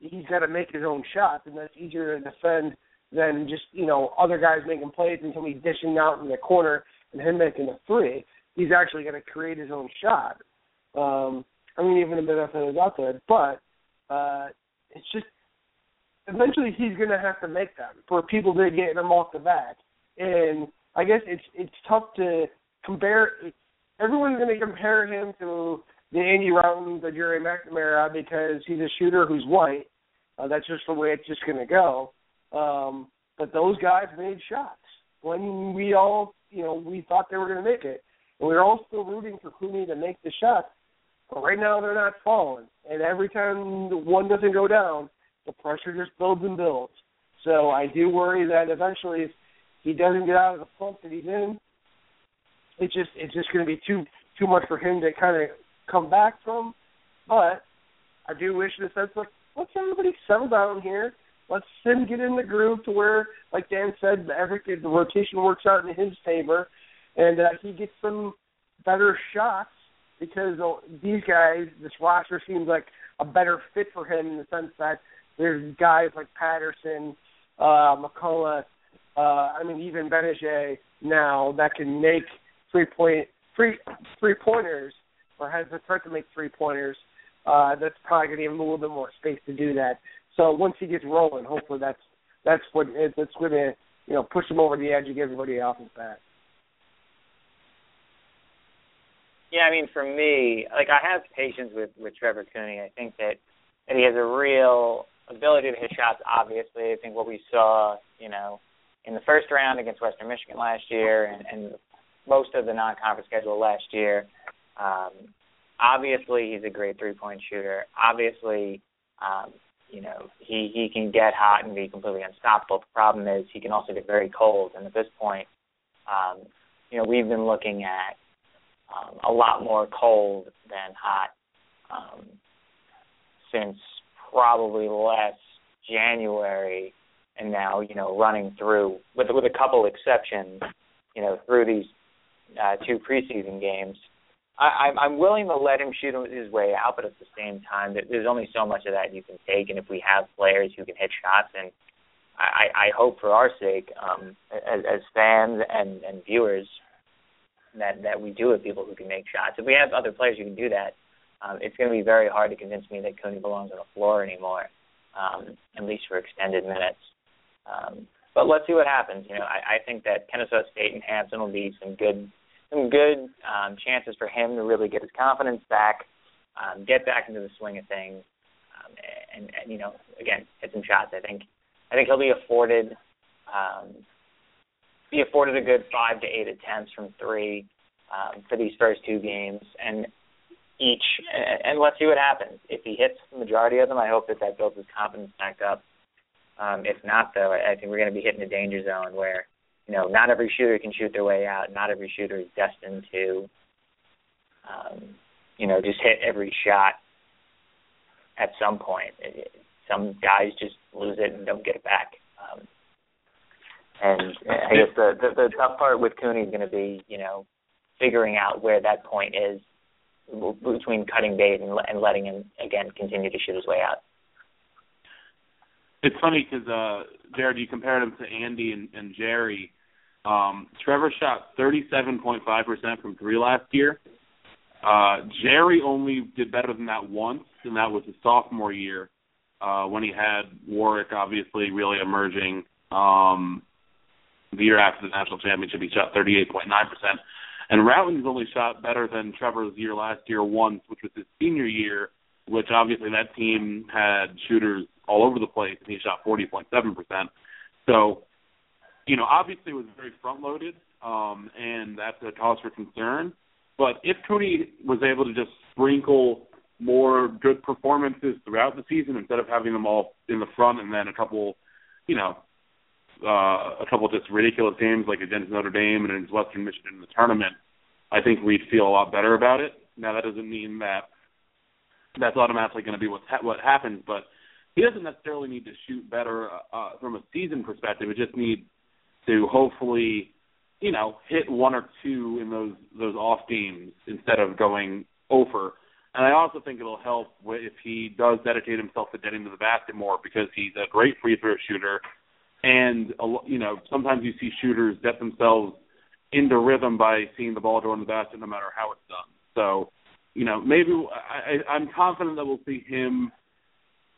he's got to make his own shots, and that's easier to defend than just you know other guys making plays and somebody dishing out in the corner and him making a three. He's actually going to create his own shot. Um, I mean, even a bit of out there, but uh, it's just eventually he's going to have to make them for people to get him off the bat. And I guess it's it's tough to compare. Everyone's going to compare him to the Andy Rautins, the Gerry McNamara because he's a shooter who's white. Uh, that's just the way it's just going to go. Um, but those guys made shots when we all, you know, we thought they were going to make it, and we were all still rooting for Cooney to make the shots. But right now they're not falling, and every time one doesn't go down, the pressure just builds and builds. So I do worry that eventually, if he doesn't get out of the funk that he's in, it's just it's just going to be too too much for him to kind of come back from. But I do wish in a sense like let's everybody settle down here. Let's him get in the groove to where, like Dan said, every the rotation works out in his favor, and uh, he gets some better shots because these guys, this roster seems like a better fit for him in the sense that there's guys like Patterson, uh, McCullough, uh, I mean even Gbinije now that can make three point three three pointers or has the threat to make three pointers. Uh, that's probably going to give him a little bit more space to do that. So once he gets rolling, hopefully that's that's what that's going to you know push him over the edge and get everybody off his back. Yeah, I mean, for me, like I have patience with with Trevor Cooney. I think that that he has a real ability to hit shots, obviously, I think what we saw, you know, in the first round against Western Michigan last year and, and most of the non-conference schedule last year, um, obviously he's a great three-point shooter. Obviously, um, you know, he he can get hot and be completely unstoppable. The problem is he can also get very cold, and at this point, um, you know, we've been looking at um, a lot more cold than hot um, since probably last January, and now you know running through with with a couple exceptions, you know through these uh, two preseason games. I, I'm I'm willing to let him shoot his way out, but at the same time, there's only so much of that you can take. And if we have players who can hit shots, and I, I hope for our sake, um, as, as fans and and viewers, that that we do have people who can make shots. If we have other players who can do that, um, it's going to be very hard to convince me that Cooney belongs on the floor anymore, um, at least for extended minutes. Um, but let's see what happens. You know, I, I think that Kennesaw State and Hampton will be some good some good um, chances for him to really get his confidence back, um, get back into the swing of things, um, and, and you know, again, hit some shots. I think I think he'll be afforded um, be afforded a good five to eight attempts from three um, for these first two games, and each, and let's see what happens. If he hits the majority of them, I hope that that builds his confidence back up. Um, if not, though, I think we're going to be hitting a danger zone where, you know, not every shooter can shoot their way out. Not every shooter is destined to, um, you know, just hit every shot at some point. Some guys just lose it and don't get it back. Um, and I guess the, the the tough part with Cooney is going to be, you know, figuring out where that point is between cutting bait and, and letting him again continue to shoot his way out. It's funny because uh, Jared, you compared him to Andy and, and Gerry. Um, Trevor shot 37.5% from three last year. Uh, Gerry only did better than that once, and that was his sophomore year uh, when he had Warrick obviously really emerging. Um, the year after the national championship, he shot 38.9%. And Rautins' only shot better than Trevor's year last year once, which was his senior year, which obviously that team had shooters all over the place, and he shot 40.7%. So, you know, obviously it was very front loaded, um, and that's a cause for concern. But if Cooney was able to just sprinkle more good performances throughout the season instead of having them all in the front and then a couple, you know, uh, a couple of just ridiculous games like against Notre Dame and against Western Michigan in the tournament, I think we'd feel a lot better about it. Now that doesn't mean that that's automatically going to be what ha- what happens, but he doesn't necessarily need to shoot better uh, uh, from a season perspective. He just needs to hopefully, you know, hit one or two in those those off games instead of going over. And I also think it'll help if he does dedicate himself to getting to the basket more because he's a great free throw shooter and you know sometimes you see shooters get themselves into rhythm by seeing the ball go in the basket no matter how it's done. So, you know, maybe I, I'm confident that we'll see him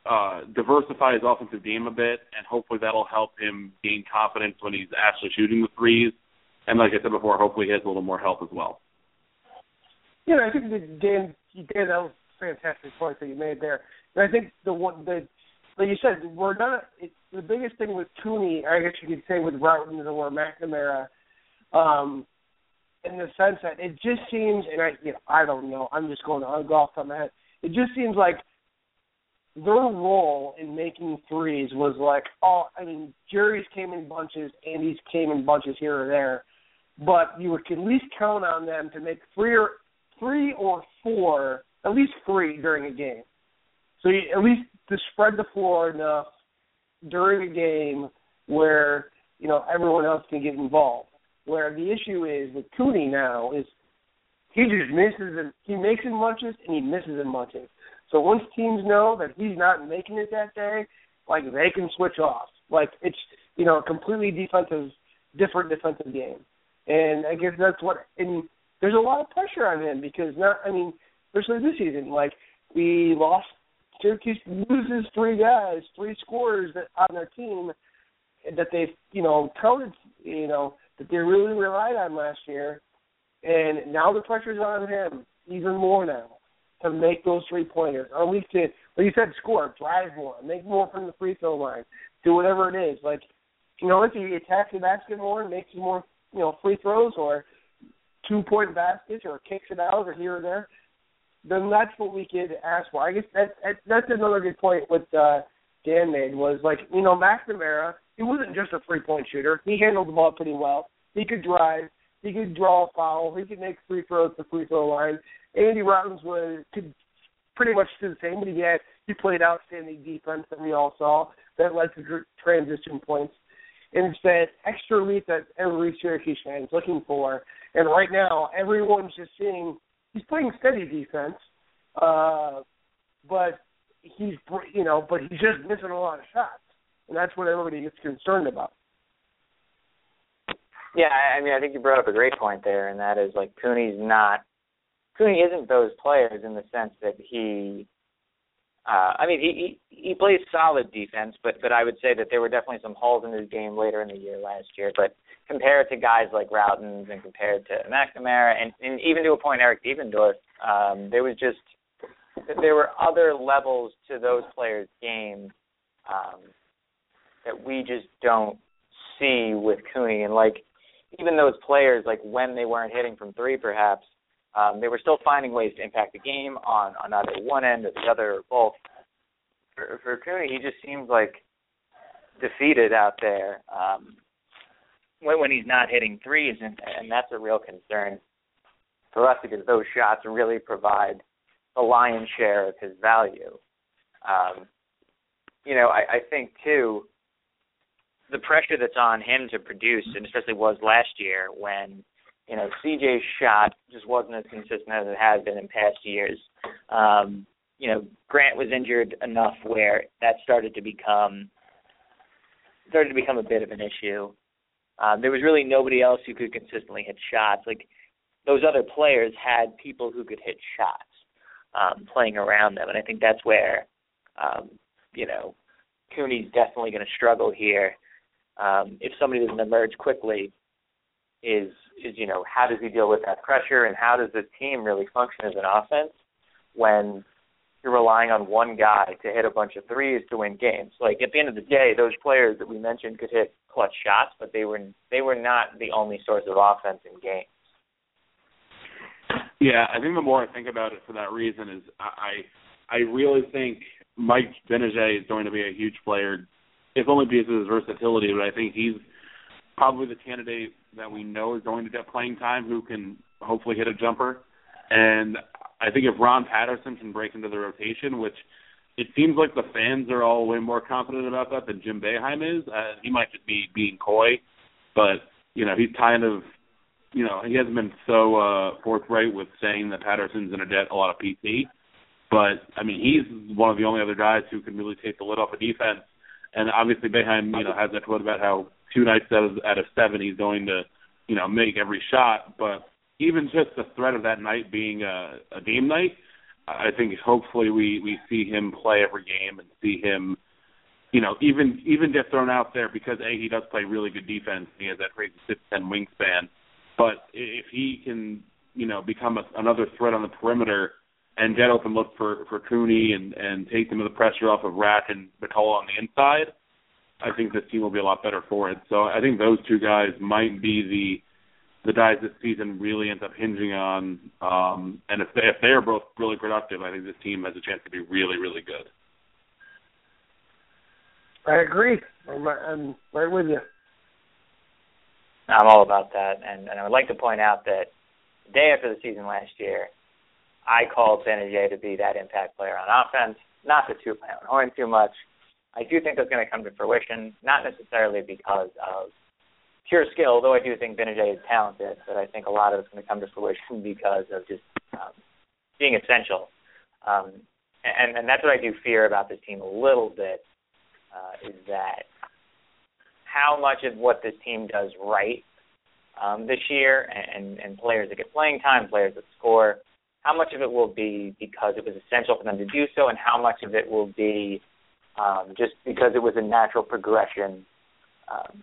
uh, diversify his offensive game a bit, and hopefully that'll help him gain confidence when he's actually shooting the threes. And like I said before, hopefully he has a little more help as well. Yeah, I think that Dan, Dan, that was a fantastic point that you made there. And I think the one the like you said, we're not. It, the biggest thing with Cooney, I guess you could say with Rautins or McNamara, um, in the sense that it just seems, and I, you know, I don't know. I'm just going to go off on my. It just seems like their role in making threes was like, oh, I mean, Gerry's came in bunches, Andy's came in bunches here or there, but you would at least count on them to make three or three or four, at least three during a game. So you, at least to spread the floor enough during a game where you know everyone else can get involved. Where the issue is with Cooney now is he just misses and he makes in bunches and he misses in bunches. So once teams know that he's not making it that day, like they can switch off. Like it's you know a completely defensive, different defensive game. And I guess that's what and there's a lot of pressure on him because not I mean especially this season like we lost Syracuse loses three guys, three scorers on their team that they've you know counted, you know that they really relied on last year, and now the pressure's on him even more now to make those three pointers, or at least to, like you said, score, drive more, make more from the free throw line, do whatever it is. Like, you know, if he attacks the basket more and makes more, you know, free throws or two point baskets or kicks it out or here or there, then that's what we could ask for. I guess that, that that's another good point. What uh, Dan made was like you know McNamara. He wasn't just a three point shooter. He handled the ball pretty well. He could drive. He could draw a foul. He could make free throws at the free throw line. Andy Rautins was could pretty much do the same, but he had he played outstanding defense that we all saw that led to transition points. And that extra leap that every Syracuse fan is looking for. And right now, everyone's just seeing he's playing steady defense, uh, but he's you know, but he's just missing a lot of shots, and that's what everybody gets concerned about. Yeah, I mean, I think you brought up a great point there, and that is like Cooney's not. Cooney isn't those players in the sense that he. Uh, I mean, he, he he plays solid defense, but but I would say that there were definitely some holes in his game later in the year last year. But compared to guys like Rautins and compared to McNamara and, and even to a point Eric Devendorf, um, there was just there were other levels to those players' game um, that we just don't see with Cooney. And like even those players, like when they weren't hitting from three, perhaps um, they were still finding ways to impact the game on on either one end or the other or both. For, for Cooney, he just seems like defeated out there um, when when he's not hitting threes, and and that's a real concern for us because those shots really provide the lion's share of his value. Um, you know, I, I think too the pressure that's on him to produce, and especially was last year when you know CJ's shot just wasn't as consistent as it has been in past years. Um, you know, Grant was injured enough where that started to become started to become a bit of an issue. Um, there was really nobody else who could consistently hit shots. Like those other players had people who could hit shots um, playing around them, and I think that's where um, you know Cooney's definitely going to struggle here um, if somebody doesn't emerge quickly, is is you know how does he deal with that pressure and how does the team really function as an offense when you're relying on one guy to hit a bunch of threes to win games. Like at the end of the day, those players that we mentioned could hit clutch shots, but they were they were not the only source of offense in games. Yeah, I think the more I think about it for that reason is I I really think Mike Gbinije is going to be a huge player if only because of his versatility. But I think he's probably the candidate that we know is going to get playing time who can hopefully hit a jumper. And I think if Ron Patterson can break into the rotation, which it seems like the fans are all way more confident about that than Jim Boeheim is. Uh, he might just be being coy, but you know he's kind of, you know, he hasn't been so uh, forthright with saying that Patterson's going to get a lot of PT. But I mean, he's one of the only other guys who can really take the lid off a of defense and obviously Boeheim, you know, has that quote about how two nights out of, out of seven he's going to, you know, make every shot. But even just the threat of that night being a, a game night, I think hopefully we we see him play every game and see him, you know, even even get thrown out there because a he does play really good defense. He has that crazy six ten wingspan, but if he can, you know, become a, another threat on the perimeter and get open look for for Cooney and and take some of the pressure off of Rak and McCullough on the inside, I think this team will be a lot better for it. So I think those two guys might be the the guys this season really ends up hinging on. Um, and if they, if they are both really productive, I think this team has a chance to be really really good. I agree. I'm, I'm right with you. I'm all about that, and, and I would like to point out that the day after the season last year, I called Gbinije to be that impact player on offense, not to toot my own horn too much. I do think that's going to come to fruition, not necessarily because of pure skill, though I do think Gbinije is talented, but I think a lot of it's going to come to fruition because of just um, being essential. Um, and, and that's what I do fear about this team a little bit, uh, is that how much of what this team does right um, this year, and, and players that get playing time, players that score, how much of it will be because it was essential for them to do so, and how much of it will be um, just because it was a natural progression um,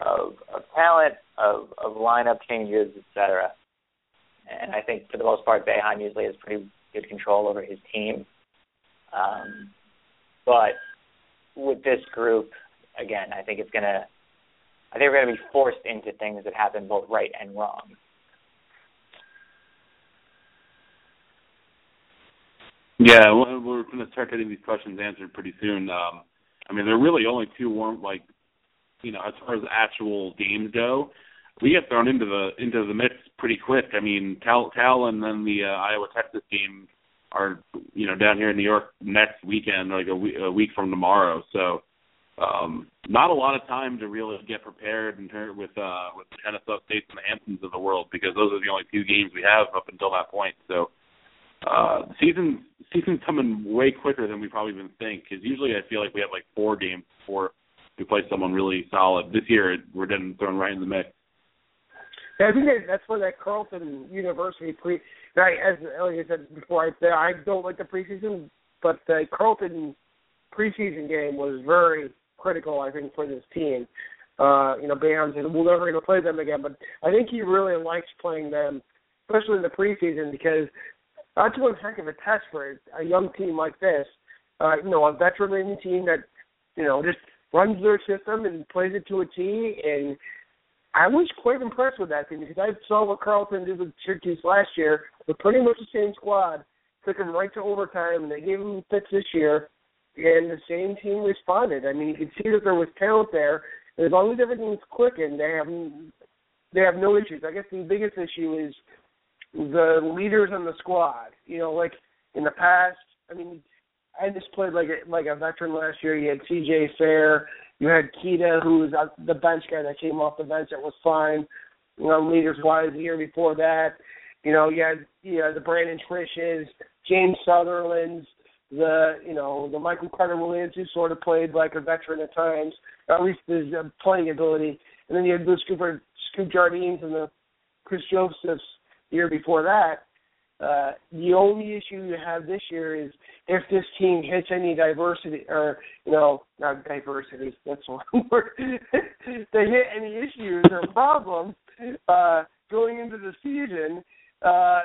of, of talent, of, of lineup changes, etc. And I think for the most part, Boeheim usually has pretty good control over his team. Um, but with this group, again, I think it's gonna. I think we're to be forced into things that happen both right and wrong. Yeah, we're going to start getting these questions answered pretty soon. Um, I mean, there are really only two warm, like, you know, as far as actual games go, we get thrown into the into the mix pretty quick. I mean, Cal, Cal, and then the uh, Iowa Texas game are, you know, down here in New York next weekend, like a week, from tomorrow. So, um, not a lot of time to really get prepared in ter- with uh, with the Kennesaw States and the Hamptons of the world because those are the only two games we have up until that point. So uh, season season's coming way quicker than we probably even think. Because usually I feel like we have like four games before we play someone really solid. This year we're getting thrown right in the mix. Yeah, I think that, that's where that Carleton University pre. I, as I said before, I say I don't like the preseason, but the Carleton preseason game was very critical. I think for this team. Uh, you know, Boeheim said we're never going to play them again, but I think he really likes playing them, especially in the preseason, because that's one heck of a test for a young team like this. Uh, you know, a veteran team that you know just runs their system and plays it to a T. And I was quite impressed with that team because I saw what Carleton did with Syracuse last year with pretty much the same squad. Took them right to overtime, and they gave them fits this year. And the same team responded. I mean, you could see that there was talent there. As long as everything's clicking, they have they have no issues. I guess the biggest issue is the leaders in the squad. You know, like in the past, I mean, I just played like a, like a veteran last year. You had C.J. Fair, you had Keita, who was the bench guy that came off the bench that was fine. You know, leaders wise, the year before that, you know, you had you know the Brandon Triches, James Southerland's, the you know the Michael Carter Williams, who sort of played like a veteran at times, at least his uh, playing ability. And then you had the Scoop, Scoop Jardines and the Kris Josephs year before that. Uh, the only issue you have this year is if this team hits any diversity, or you know, not diversity. That's one word. they hit any issues or problems uh, going into the season. Uh,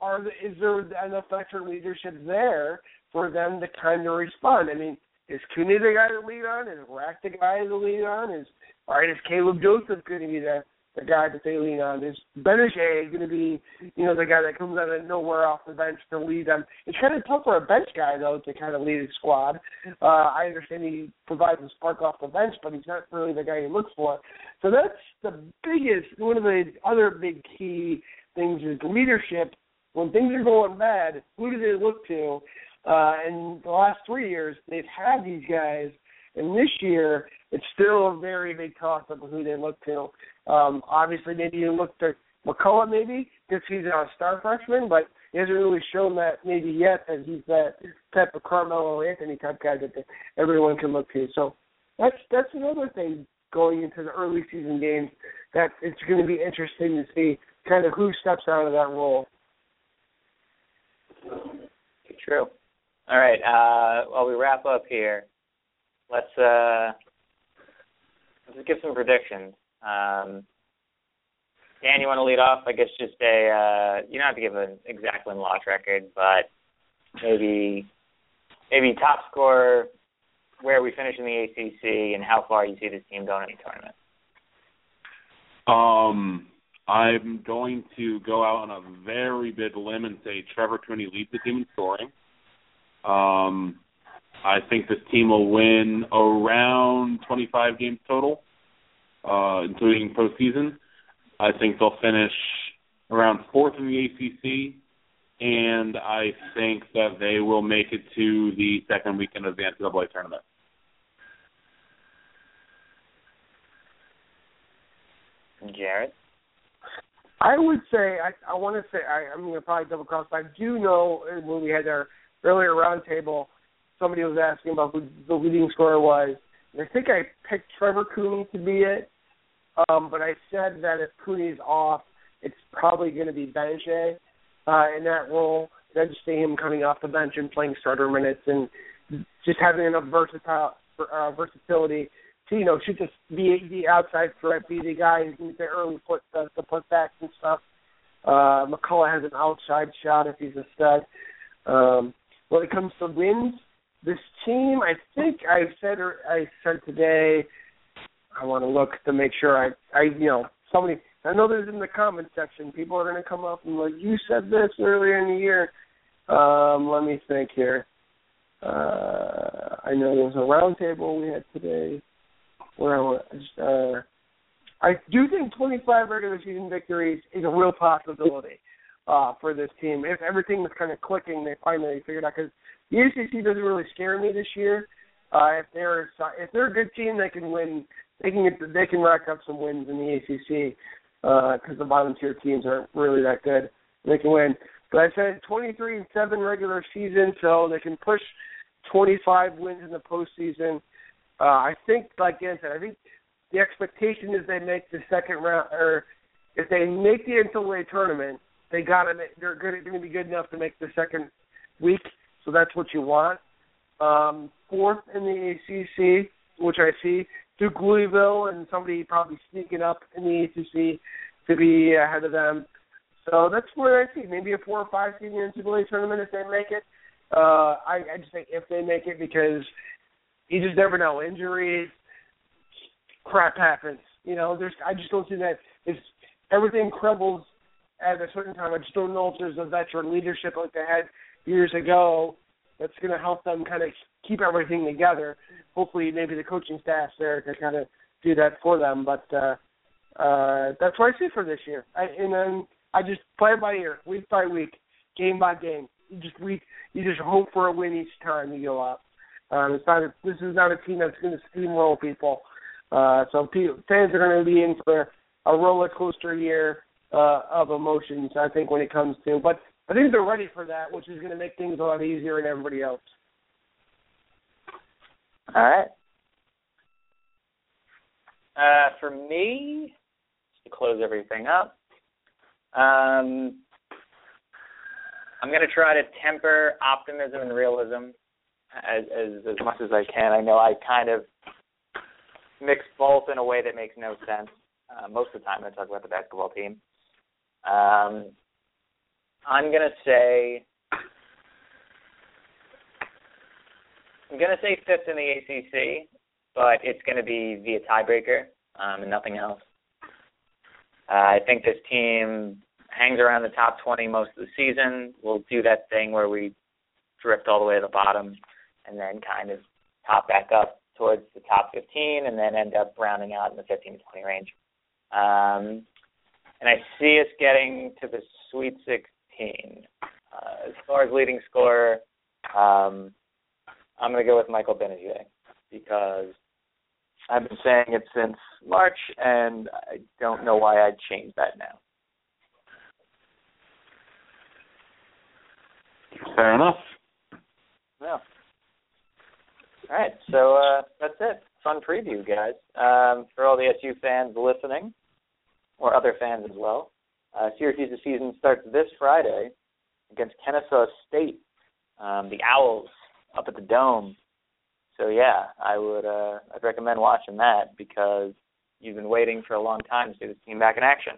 are the, is there enough veteran leadership there for them to kind of respond? I mean, is Cooney the guy to lead on? Is Rak the guy to lead on? Is all right? Is Kaleb Joseph going to be the the guy that they lean on. Is Gbinije going to be, you know, the guy that comes out of nowhere off the bench to lead them? It's kind of tough for a bench guy though to kind of lead a squad. Uh, I understand he provides a spark off the bench, but he's not really the guy you look for. So that's the biggest, one of the other big key things is leadership. When things are going bad, who do they look to? Uh, and the last three years, they've had these guys, and this year it's still a very big toss up of who they look to. Um, obviously, maybe you look to McCullough maybe because he's a star freshman, but he hasn't really shown that maybe yet that he's that type of Carmelo Anthony type guy that everyone can look to. So that's that's another thing going into the early season games that it's going to be interesting to see kind of who steps out of that role. True. All right. Uh, while we wrap up here, let's uh, let's give some predictions. Um, Dan, you want to lead off? I guess just a uh, you don't have to give an exact win loss record, but maybe maybe top score, where we finish in the ACC, and how far you see this team going in the tournament. Um, I'm going to go out on a very big limb and say Trevor Cooney leads the team in scoring. Um, I think this team will win around 25 games total uh, including postseason. I think they'll finish around fourth in the ACC, and I think that they will make it to the second weekend of the NCAA tournament. Jared? I would say I, I want to say I, I'm going to probably double cross, but I do know when we had our earlier roundtable, somebody was asking about who the leading scorer was. And I think I picked Trevor Cooney to be it. Um, but I said that if Cooney's off, it's probably going to be Gbinije uh, in that role. I just see him coming off the bench and playing starter minutes and just having enough versatile uh, versatility to you know shoot the be the outside threat, be the guy who can the early put the, the putbacks and stuff. Uh, McCullough has an outside shot if he's a stud. Um, when it comes to wins, this team, I think I said I said today I want to look to make sure I, I, you know, somebody. I know there's in the comment section. People are going to come up and like, you said this earlier in the year. Um, let me think here. Uh, I know there was a roundtable we had today where I uh, I do think 25 regular season victories is a real possibility uh, for this team. If everything was kind of clicking, they finally figured out because the ACC doesn't really scare me this year Uh, if they're if they're a good team, they can win. They can get they can rack up some wins in the ACC because uh, the bottom tier teams aren't really that good. They can win. But I said 23 and seven regular season, so they can push 25 wins in the postseason. Uh, I think, like Dan said, I think the expectation is they make the second round, or if they make the NCAA tournament, they got to. They're going to be good enough to make the second week. So that's what you want. Um, fourth in the ACC, which I see Duke Louisville and somebody probably sneaking up in the ACC to be ahead of them. So that's where I see maybe a four or five seed in the NCAA tournament if they make it. Uh, I, I just think if they make it because you just never know injuries, crap happens. You know, there's I just don't see that if everything crumbles at a certain time. I just don't know if there's a veteran leadership like they had years ago that's going to help them kind of keep everything together. Hopefully, maybe the coaching staff's there to kind of do that for them. But uh, uh, that's what I see for this year. I, and then I just play it by ear, week by week, game by game. You just week, you just hope for a win each time you go up. Um, it's not a, this is not a team that's going to steamroll people. Uh, so people, fans are going to be in for a roller coaster year uh, of emotions. I think when it comes to, but I think they're ready for that, which is going to make things a lot easier on everybody else. All right. Uh, for me, to close everything up, um, I'm going to try to temper optimism and realism as, as as much as I can. I know I kind of mix both in a way that makes no sense. Uh, most of the time, I talk about the basketball team. Um, I'm going to say I'm going to say fifth in the ACC, but it's going to be via tiebreaker um, and nothing else. Uh, I think this team hangs around the top 20 most of the season. We'll do that thing where we drift all the way to the bottom and then kind of top back up towards the top 15 and then end up rounding out in the 15 to 20 range. Um, and I see us getting to the Sweet 16. Uh, as far as leading scorer, um, I'm going to go with Michael Gbinije because I've been saying it since March, and I don't know why I'd change that now. Fair enough. Yeah. All right, so uh, that's it. Fun preview, guys. Um, for all the SU fans listening, or other fans as well, uh, Syracuse's season starts this Friday against Kennesaw State. Um, the Owls up at the Dome. So yeah, I would uh, I'd recommend watching that because you've been waiting for a long time to see this team back in action.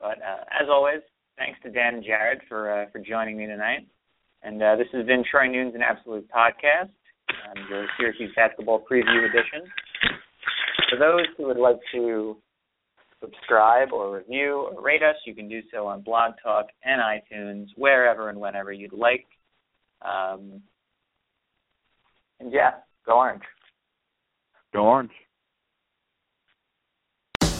But uh, as always, thanks to Dan and Jared for uh, for joining me tonight. And uh, this has been Troy Nunes and Absolute Podcast, um, the Syracuse Basketball Preview Edition. For those who would like to subscribe or review or rate us, you can do so on Blog Talk and iTunes, wherever and whenever you'd like. Um, and yeah, go orange. Go orange.